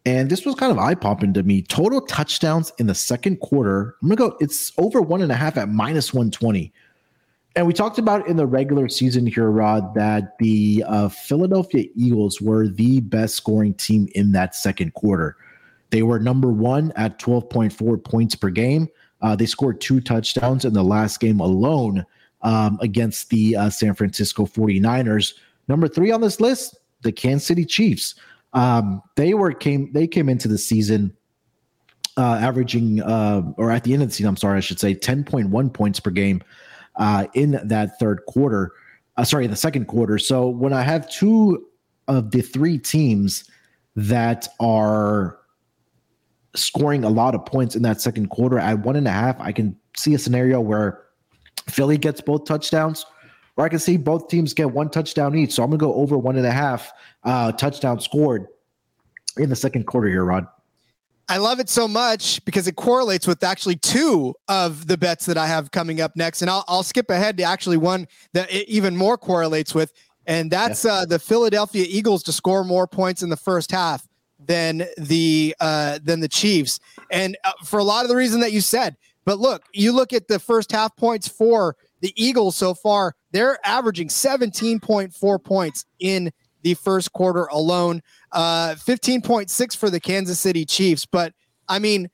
And this was kind of eye popping to me. Total touchdowns in the second quarter. I'm going to go, it's over one and a half at minus 120. And we talked about in the regular season here, Rod, that the uh, Philadelphia Eagles were the best scoring team in that second quarter. They were number one at 12.4 points per game. Uh, they scored two touchdowns in the last game alone um, against the uh, San Francisco 49ers. Number three on this list, the Kansas City Chiefs. Um, they were came they came into the season uh, averaging uh, or at the end of the season, I'm sorry, I should say 10.1 points per game uh, in that third quarter. Uh, sorry, the second quarter. So when I have two of the three teams that are scoring a lot of points in that second quarter. At one and a half, I can see a scenario where Philly gets both touchdowns, or I can see both teams get one touchdown each. So I'm gonna go over one and a half uh, touchdown scored in the second quarter here, Rod. I love it so much because it correlates with actually two of the bets that I have coming up next. And I'll, I'll skip ahead to actually one that it even more correlates with. And that's uh, the Philadelphia Eagles to score more points in the first half than the uh, than the Chiefs. And uh, for a lot of the reason that you said, but look, you look at the first half points for the Eagles so far, they're averaging 17.4 points in the first quarter alone. Uh, 15.6 for the Kansas City Chiefs. But I mean,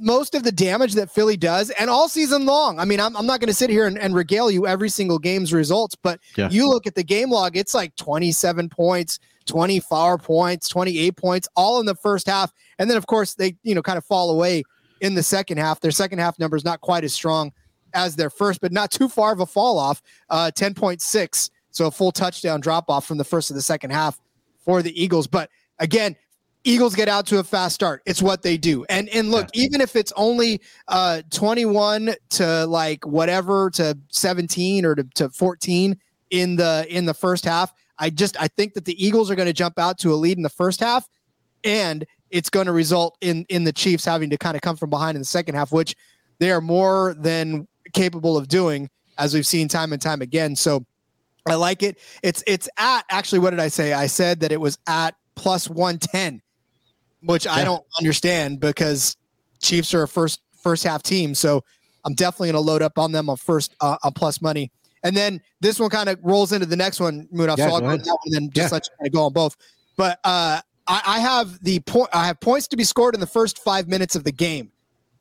most of the damage that Philly does, and all season long. I mean, I'm, I'm not going to sit here and, and, regale you every single game's results, but yeah. you look at the game log, it's like 27 points, 24 points, 28 points, all in the first half. And then, of course, they, you know, kind of fall away in the second half. Their second half number is not quite as strong as their first, but not too far of a fall off. Uh, 10.6. So a full touchdown drop off from the first to the second half for the Eagles. But again, Eagles get out to a fast start. It's what they do. And and look, yeah. even if it's only uh 21 to like whatever to 17 or to, to 14 in the in the first half, I just I think that the Eagles are going to jump out to a lead in the first half and it's going to result in in the Chiefs having to kind of come from behind in the second half, which they are more than capable of doing as we've seen time and time again. So I like it. It's it's at actually what did I say? I said that it was at plus 110, which yeah. I don't understand because Chiefs are a first first half team. So I'm definitely going to load up on them on first uh, on plus money. And then this one kind of rolls into the next one, Munaf. Yeah, so I'll go, that one and then just yeah. let you kind of go on both. But uh, I, I, have the point. I have points to be scored in the first five minutes of the game.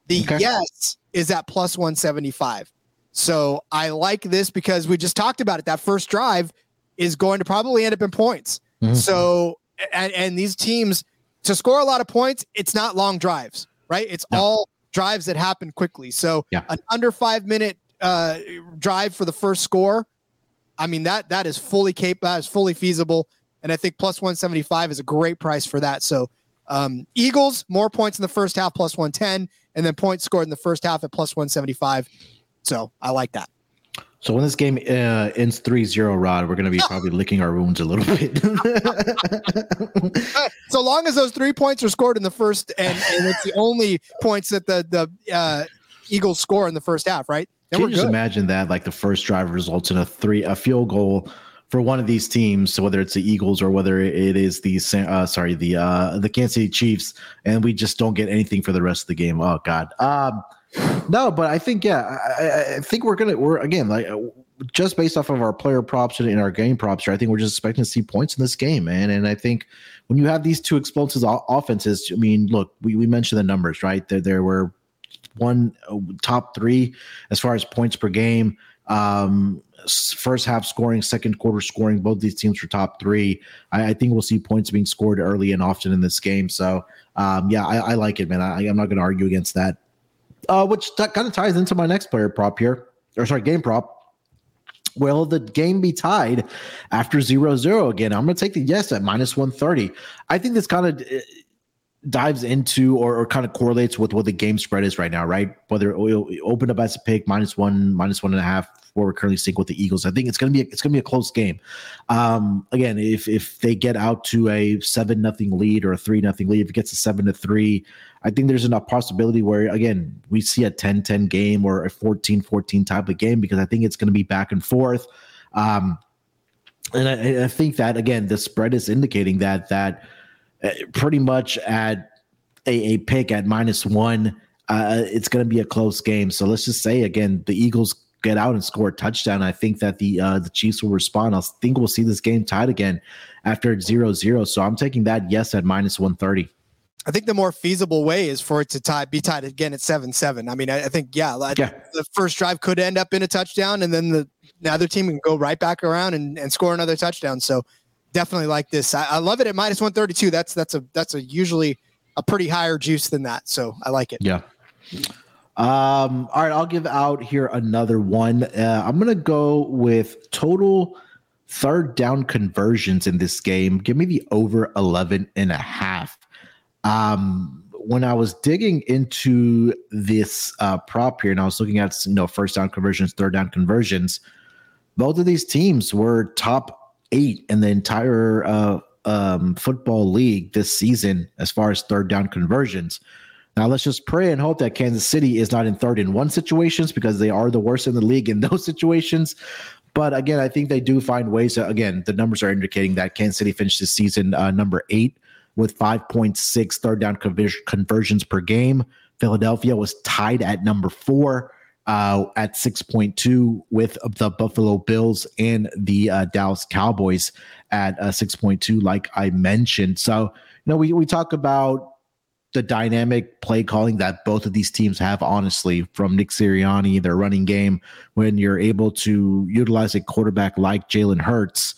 The okay. yes is at plus 175. So I like this because we just talked about it. That first drive is going to probably end up in points. Mm-hmm. So, and, and, these teams to score a lot of points, it's not long drives, right? It's no. all drives that happen quickly. So, yeah. an under five minute uh, drive for the first score. I mean that that is fully capable, that is fully feasible, and I think plus one seventy five is a great price for that. So, um, Eagles more points in the first half plus one ten, and then points scored in the first half at plus one seventy five. So I like that. So when this game uh, ends 3-0, Rod, we're going to be [LAUGHS] probably licking our wounds a little bit. so long as those three points are scored in the first, and, and it's the only points that the the uh, Eagles score in the first half, right? Then Can you just imagine that, like the first drive results in a three a field goal for one of these teams, so whether it's the Eagles or whether it is the uh, sorry the uh, the Kansas City Chiefs, and we just don't get anything for the rest of the game. Oh God. Um, no, but I think yeah, I, I, think we're gonna we're again like just based off of our player props and our game props here. I think we're just expecting to see points in this game, man. And I think when you have these two explosive offenses, I mean, look, we, we mentioned the numbers, right? There there were one uh, top three as far as points per game. Um, first half scoring, second quarter scoring. Both these teams were top three. I, I, think we'll see points being scored early and often in this game. So, um, yeah, I, I, like it, man. I, am not going to argue against that uh, which t- kind of ties into my next player prop here, or sorry, game prop. Will the game be tied after 0 0 again? I'm going to take the yes at minus 130. I think this kind of dives into or, or, kind of correlates with what the game spread is right now, right? Whether it open up as a pick, minus one, minus one and a half, where we're currently seeing with the Eagles. I think it's gonna be a, it's gonna be a close game. Um, again, if if they get out to a seven nothing lead or a three nothing lead, if it gets a seven to three, I think there's enough possibility where again we see a 10-10 game or a 14-14 type of game because I think it's gonna be back and forth. Um, and I, I think that again, the spread is indicating that that pretty much at a, a pick at minus one. Uh, it's going to be a close game. So let's just say again, the Eagles get out and score a touchdown. I think that the uh, the Chiefs will respond. I think we'll see this game tied again after 0-0. So I'm taking that yes at minus 130. I think the more feasible way is for it to tie be tied again at seven seven. I mean, I, I think yeah, yeah, the first drive could end up in a touchdown, and then the, the other team can go right back around and, and score another touchdown. So definitely like this. I, I love it at minus one thirty two. That's that's a that's a usually a pretty higher juice than that. So I like it. Yeah. Um, all right, I'll give out here another one. Uh, I'm gonna go with total third down conversions in this game. Give me the over 11 and a half. Um, when I was digging into this uh, prop here, and I was looking at you know first down conversions, third down conversions, both of these teams were top eight in the entire uh, um, football league this season as far as third down conversions. Now let's just pray and hope that Kansas City is not in third and one situations because they are the worst in the league in [LAUGHS] those situations. But again, I think they do find ways. To, again, the numbers are indicating that Kansas City finished the season uh, number eight with 5.6 third down conversions per game. Philadelphia was tied at number four uh, at 6.2 with the Buffalo Bills and the uh, Dallas Cowboys at uh, 6.2, like I mentioned. So, you know, we, we talk about the dynamic play calling that both of these teams have, honestly, from Nick Sirianni, their running game, when you're able to utilize a quarterback like Jalen Hurts,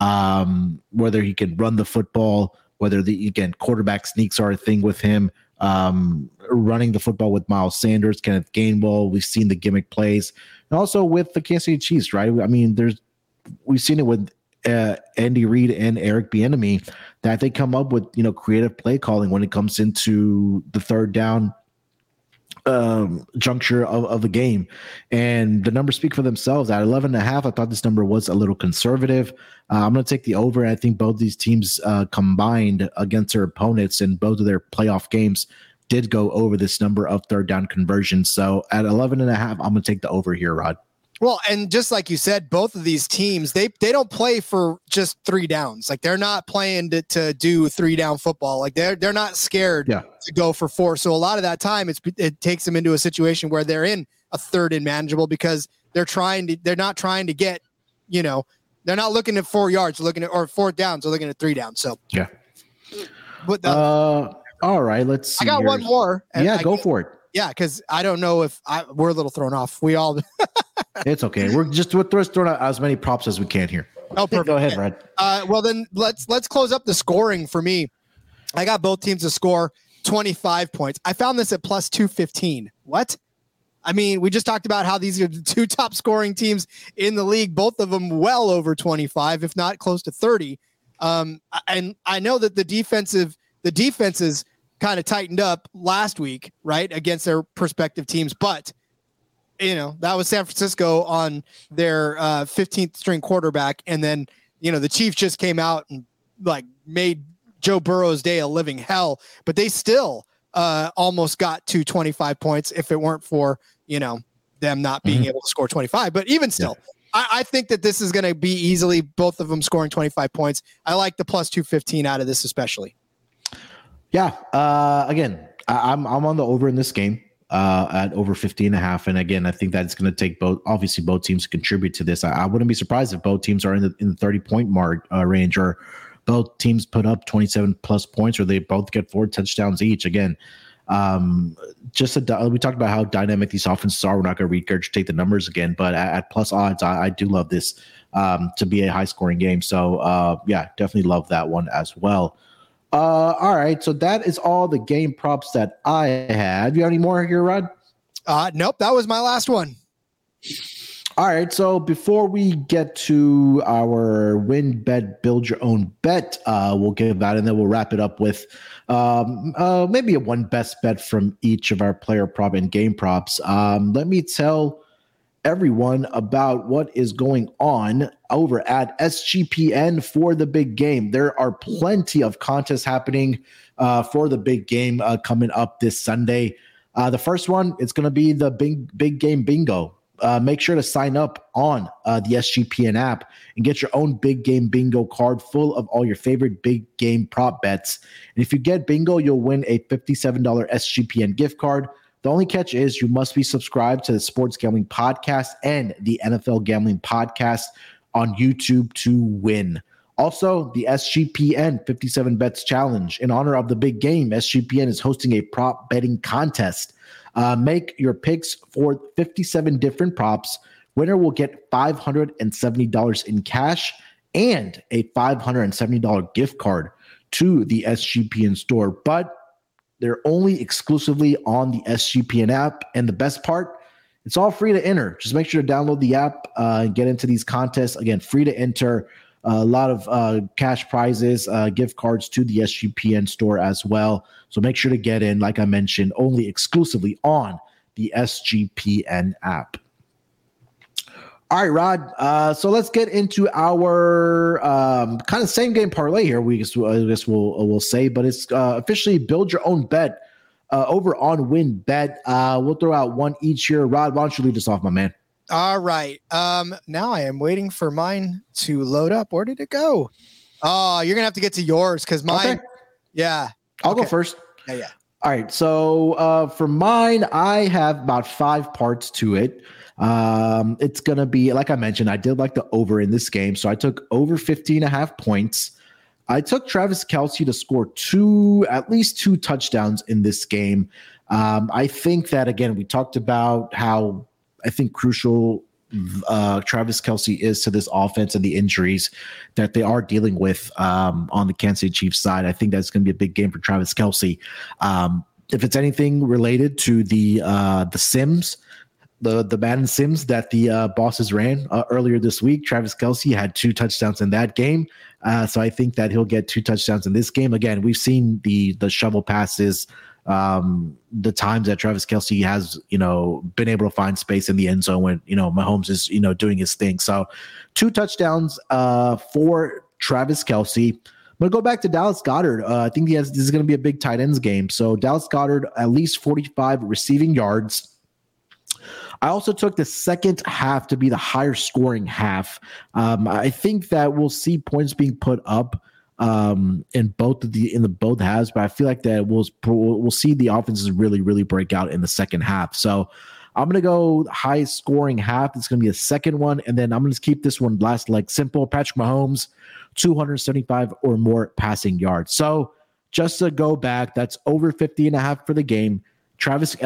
um, whether he can run the football, whether the again quarterback sneaks are a thing with him, um, running the football with Miles Sanders, Kenneth Gainwell. We've seen the gimmick plays, and also with the Kansas City Chiefs, right? I mean, there's we've seen it with uh, Andy Reid and Eric Bieniemy that they come up with you know creative play calling when it comes into the third down um juncture of, of the game. And the numbers speak for themselves. At 11 and a half i thought this number was a little conservative. Uh, i'm going to take the over. I think both these teams uh, combined against their opponents in both of their playoff games did go over this number of third down conversions. So at 11 and a half i'm going to take the over here rod well, and just like you said, both of these teams they they don't play for just three downs. Like they're not playing to, to do three down football. Like they're they're not scared yeah. to go for four. So a lot of that time, it's it takes them into a situation where they're in a third and manageable because they're trying to they're not trying to get you know they're not looking at four yards, looking at or four downs, they're looking at three downs. So yeah. But the, uh, all right, let's. I got here. one more. Yeah, I, go for it. Yeah, because I don't know if I, we're a little thrown off. We all. [LAUGHS] [LAUGHS] it's okay. We're just we're throwing out as many props as we can here. Oh, perfect. Go ahead, Brad. Uh, well, then let's let's close up the scoring for me. I got both teams to score 25 points. I found this at plus 215. What? I mean, we just talked about how these are the two [LAUGHS] top scoring teams in the league, both of them well over 25, if not close to 30. Um, and I know that the defensive the defenses kind of tightened up last week, right, against their prospective teams. But you know that was San Francisco on their uh, 15th string quarterback, and then you know the Chiefs just came out and like made Joe Burrow's day a living hell. But they still uh, almost got to 25 points if it weren't for you know them not being mm-hmm. able to score 25. But even still. Yeah. I, I think that this is going to be easily both of them scoring 25 points. I like the plus 215 out of this, especially. Yeah. Uh, again, I, am I'm, I'm on the over in this game uh, at over 50 and a half. And again, I think that it's going to take both, obviously, both teams to contribute to this. I, I, wouldn't be surprised if both teams are in the in the 30 point mark uh, range or both teams put up 27 plus points or they both get four touchdowns each. Again, um, just a, we talked about how dynamic these offenses are. We're not going to regurgitate the numbers again, but at, at plus odds, I, I, do love this um, to be a high scoring game. So uh, yeah, definitely love that one as well. Uh, all right. So that is all the game props that I had. You have any more here, Rod? Uh, nope. That was my last one. All right. So before we get to our WynnBET, build your own bet, uh, we'll give that and then we'll wrap it up with um, uh, maybe a one best bet from each of our player prop and game props. Um, let me tell everyone about what is going on over at SGPN for the big game. There are plenty of contests happening uh, for the big game uh, coming up this Sunday. Uh, the first one, it's going to be the big big game bingo. Uh, make sure to sign up on uh, the SGPN app and get your own big game bingo card full of all your favorite big game prop bets. And if you get bingo, you'll win a $57 SGPN gift card the only catch is you must be subscribed to the Sports Gambling Podcast and the NFL Gambling Podcast on YouTube to win. Also, the SGPN 57 Bets Challenge. In honor of the big game, SGPN is hosting a prop betting contest. Uh, make your picks for 57 different props. Winner will get $570 in cash and a $570 gift card to the SGPN store. But they're only exclusively on the SGPN app. And the best part, it's all free to enter. Just make sure to download the app uh, and get into these contests. Again, free to enter. a lot of uh, cash prizes, uh, gift cards to the SGPN store as well. So make sure to get in, like I mentioned, only exclusively on the SGPN app. All right, Rod. Uh, so let's get into our um, kind of same game parlay here. We guess, I guess we'll we'll say, but it's uh, officially build your own bet uh, over on WynnBET. Uh, we'll throw out one each here. Rod, why don't you lead us off, my man? All right. Um, now I am waiting for mine to load up. Where did it go? Oh, you're gonna have to get to yours because mine. Okay. Yeah. I'll go first. Yeah. Yeah. All right. So uh, for mine, I have about five parts to it. Um, it's going to be, like I mentioned, I did like the over in this game. So I took over 15 and a half points. I took Travis Kelce to score two, at least two touchdowns in this game. Um, I think that, again, we talked about how I think crucial uh, Travis Kelce is to this offense and the injuries that they are dealing with um, on the Kansas City Chiefs side. I think that's going to be a big game for Travis Kelce. Um, if it's anything related to the uh, the Sims, the the Madden Sims that the uh, bosses ran uh, earlier this week, Travis Kelce had two touchdowns in that game. Uh, so I think that he'll get two touchdowns in this game. Again, we've seen the the shovel passes, um, the times that Travis Kelce has, you know, been able to find space in the end zone when you know Mahomes is you know doing his thing. So two touchdowns uh, for Travis Kelce. I'm gonna go back to Dallas Goedert. Uh, I think he has, this is going to be a big tight ends game. So Dallas Goedert at least 45 receiving yards. I also took the second half to be the higher scoring half. Um, I think that we'll see points being put up um, in both of the in the both halves, but I feel like that we'll we'll see the offenses really really break out in the second half. So I'm gonna go high scoring half. It's gonna be a second one, and then I'm gonna keep this one last like simple. Patrick Mahomes, 275 or more passing yards. So just to go back, that's over 50 and a half for the game. Travis.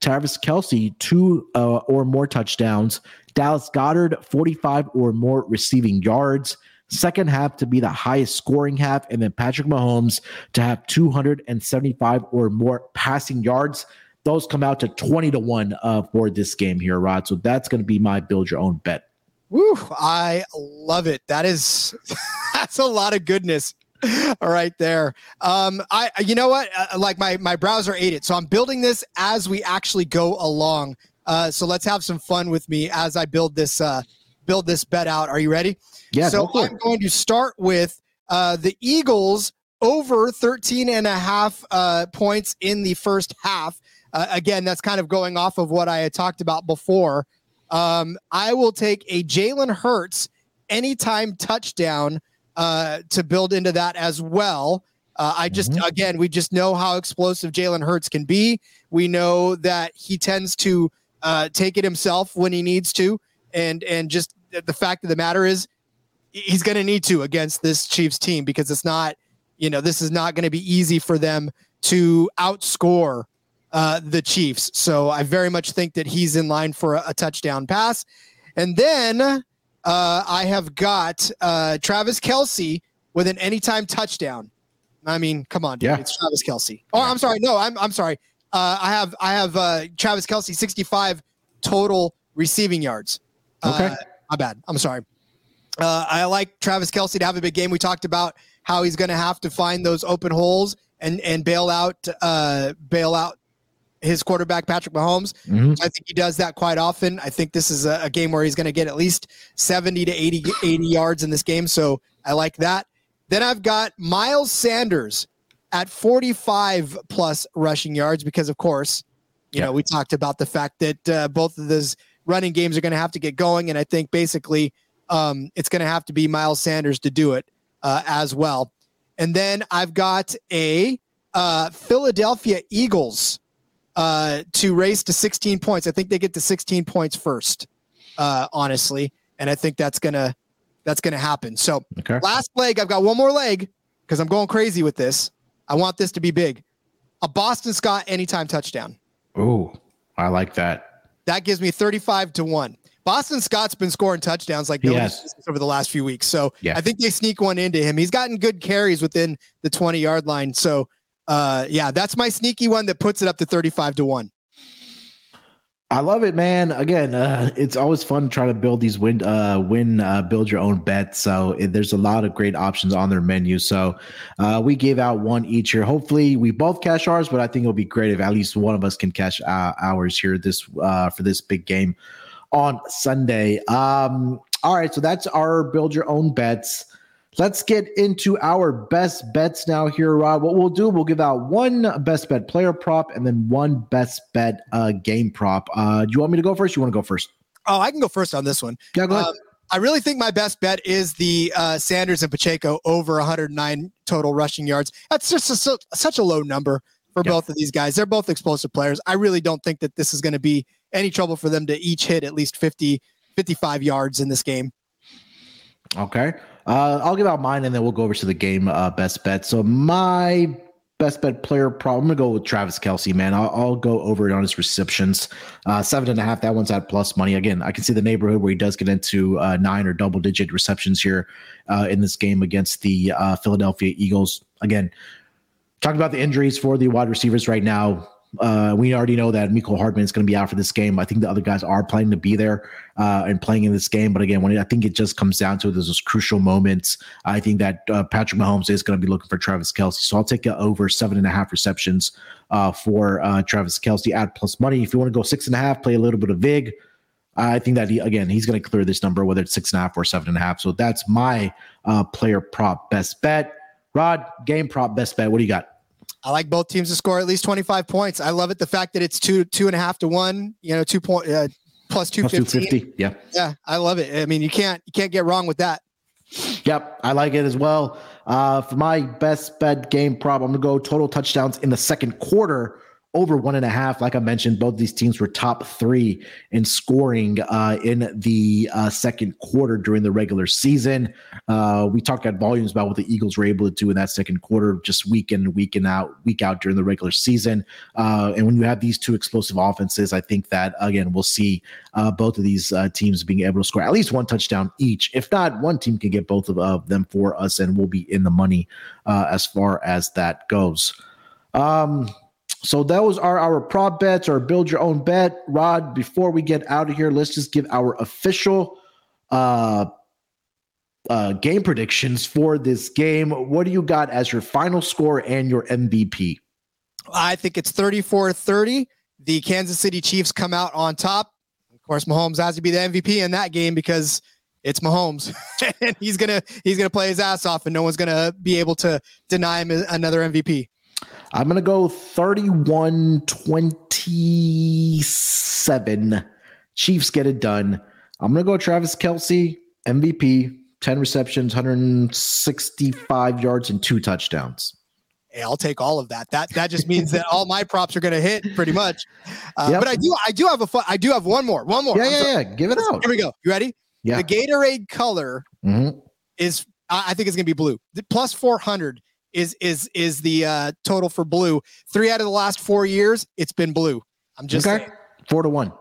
Travis Kelce, two uh, or more touchdowns. Dallas Goedert, 45 or more receiving yards. Second half to be the highest scoring half. And then Patrick Mahomes to have 275 or more passing yards. Those come out to 20 to 1 uh, for this game here, Rod. So that's going to be my build your own bet. Woo! I love it. That is [LAUGHS] that's a lot of goodness. [LAUGHS] All right, there. Um, I you know what? Uh, like my my browser ate it, so I'm building this as we actually go along. Uh, so let's have some fun with me as I build this uh, build this bet out. Are you ready? Yeah, So go. I'm going to start with uh, the Eagles over 13 and a half uh, points in the first half. Uh, again, that's kind of going off of what I had talked about before. Um, I will take a Jalen Hurts anytime touchdown uh, to build into that as well. Uh, I just, Mhm. again, we just know how explosive Jalen Hurts can be. We know that he tends to uh, take it himself when he needs to, and and just the fact of the matter is, he's going to need to against this Chiefs team because it's not, you know, this is not going to be easy for them to outscore uh, the Chiefs. So I very much think that he's in line for a, a touchdown pass. And then uh, I have got uh, Travis Kelce with an anytime touchdown. I mean, come on, dude, Yeah. it's Travis Kelce. Oh, I'm sorry. No, I'm I'm sorry. Uh, I have I have uh, Travis Kelce 65 total receiving yards. Okay. Uh, my bad. I'm sorry. Uh, I like Travis Kelce to have a big game. We talked about how he's going to have to find those open holes and and bail out uh, bail out his quarterback Patrick Mahomes. Mhm. I think he does that quite often. I think this is a, a game where he's going to get at least 70 to 80 80 yards in this game. So I like that. Then I've got Miles Sanders at 45 plus rushing yards because, of course, you Yeah. know we talked about the fact that uh, both of those running games are going to have to get going, and I think basically um, it's going to have to be Miles Sanders to do it uh, as well. And then I've got a uh, Philadelphia Eagles uh, to race to 16 points. I think they get to 16 points first, uh, honestly, and I think that's gonna that's gonna happen. So Okay. last leg, I've got one more leg because I'm going crazy with this. I want this to be big. A Boston Scott anytime touchdown. Oh, I like that. That gives me 35 to 1. Boston Scott's been scoring touchdowns like Yes. over the last few weeks. So Yeah. I think they sneak one into him. He's gotten good carries within the 20 yard line. So uh, yeah, that's my sneaky one that puts it up to 35 to 1. I love it, man. Again, uh, it's always fun to try to build these win, uh, win, uh, build your own bets. So it, there's a lot of great options on their menu. So uh, we gave out one each here. Hopefully, we both cash ours, but I think it'll be great if at least one of us can cash ours here this uh, for this big game on Sunday. Um, all right, so that's our build your own bets. Let's get into our best bets now here, Rod. What we'll do, we'll give out one best bet player prop and then one best bet uh, game prop. Uh, do you want me to go first? you want to go first? Oh, I can go first on this one. Yeah, go ahead. Um, I really think my best bet is the uh, Sanders and Pacheco over 109 total rushing yards. That's just a, such a low number for yeah. both of these guys. They're both explosive players. I really don't think that this is going to be any trouble for them to each hit at least 50, 55 yards in this game. Okay. Uh, I'll give out mine and then we'll go over to the game uh, best bet. So my best bet player prop, I'm gonna go with Travis Kelce, man. I'll, I'll go over it on his receptions. Uh, seven and a half. That one's at plus money. Again, I can see the neighborhood where he does get into uh, nine or double digit receptions here uh, in this game against the uh, Philadelphia Eagles. Again, talking about the injuries for the wide receivers right now. Uh, we already know that Mecole Hardman is going to be out for this game. I think the other guys are planning to be there uh, and playing in this game. But again, when it, I think it just comes down to those crucial moments, I think that uh, Patrick Mahomes is going to be looking for Travis Kelce. So I'll take over seven and a half receptions uh, for uh, Travis Kelce at plus money. If you want to go six and a half, play a little bit of VIG. I think that he, again, he's going to clear this number, whether it's six and a half or seven and a half. So that's my uh, player prop best bet. Rod, game prop best bet. What do you got? I like both teams to score at least 25 points. I love it. The fact that it's two, two and a half to one, you know, two point, uh, plus 250. Yeah. Yeah. I love it. I mean, you can't, you can't get wrong with that. Yep. I like it as well. Uh, for my best bet game prop, I'm going to go total touchdowns in the second quarter over one and a half. Like I mentioned, both these teams were top three in scoring uh, in the uh, second quarter during the regular season. Uh, we talked at volumes about what the Eagles were able to do in that second quarter, just week in, week in out, week out during the regular season. Uh, and when you have these two explosive offenses, I think that again we'll see uh, both of these uh, teams being able to score at least one touchdown each. If not, one team can get both of, them for us, and we'll be in the money as far as that goes. Um, so those are our prop bets or build your own bet. Rod, before we get out of here, let's just give our official uh, uh, game predictions for this game. What do you got as your final score and your MVP? I think it's 34 30. The Kansas City Chiefs come out on top. Of course, Mahomes has to be the MVP in that game because it's Mahomes, [LAUGHS] and he's gonna he's gonna play his ass off, and no one's gonna be able to deny him another MVP. I'm going to go 31 27. Chiefs get it done. I'm going to go Travis Kelce, MVP, 10 receptions, 165 yards, and two touchdowns. Hey, I'll take all of that. That that just means that all my props are going to hit pretty much. Uh, yep. But I do I do have a fun, I do have one more. One more. Yeah, yeah, yeah. Give it out. Here we go. You ready? Yeah. The Gatorade color mm-hmm. is I think it's going to be blue. The plus 400 is is is the uh, total for blue. Three out of the last four years, it's been blue. I'm just okay. Saying. four to one.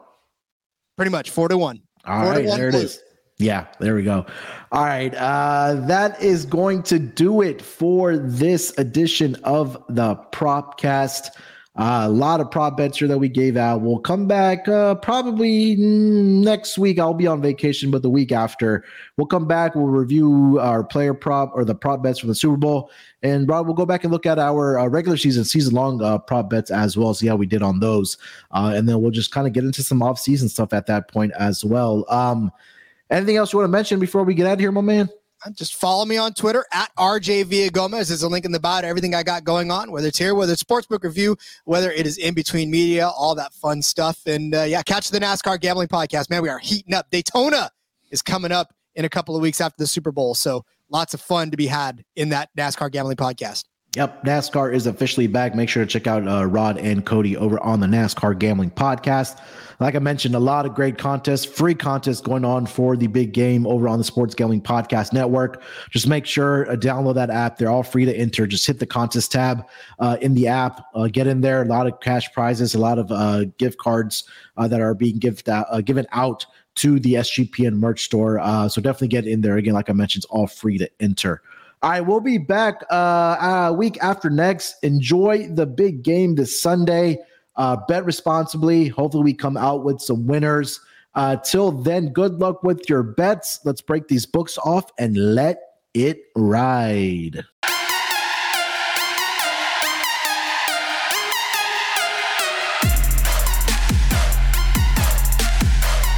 Pretty much four to one. All four right, one there blue. it is. Yeah, there we go. All right, uh, that is going to do it for this edition of the Propcast. Uh, a lot of prop bets here that we gave out. We'll come back uh, probably next week. I'll be on vacation, but the week after, we'll come back. We'll review our player prop or the prop bets from the Super Bowl. And Rob, we'll go back and look at our uh, regular season, season long uh, prop bets as well, see how we did on those. Uh, and then we'll just kind of get into some off season stuff at that point as well. Um, anything else you want to mention before we get out of here, my man? Just follow me on Twitter at RJ Villagomez. There's a link in the bio to everything I got going on, whether it's here, whether it's Sportsbook Review, whether it is in between media, all that fun stuff. And uh, yeah, catch the NASCAR Gambling Podcast. Man, we are heating up. Daytona is coming up in a couple of weeks after the Super Bowl. So lots of fun to be had in that NASCAR Gambling Podcast. Yep, NASCAR is officially back. Make sure to check out uh, Rod and Cody over on the NASCAR Gambling Podcast. Like I mentioned, a lot of great contests, free contests going on for the big game over on the Sports Gambling Podcast Network. Just make sure uh, download that app. They're all free to enter. Just hit the contest tab uh, in the app. Uh, get in there. A lot of cash prizes, a lot of uh, gift cards uh, that are being given out to the SGPN merch store. so definitely get in there. Again, like I mentioned, it's all free to enter. All right, we'll be back uh, a week after next. Enjoy the big game this Sunday. Uh, bet responsibly. Hopefully, we come out with some winners. Uh, till then, good luck with your bets. Let's break these books off and let it ride.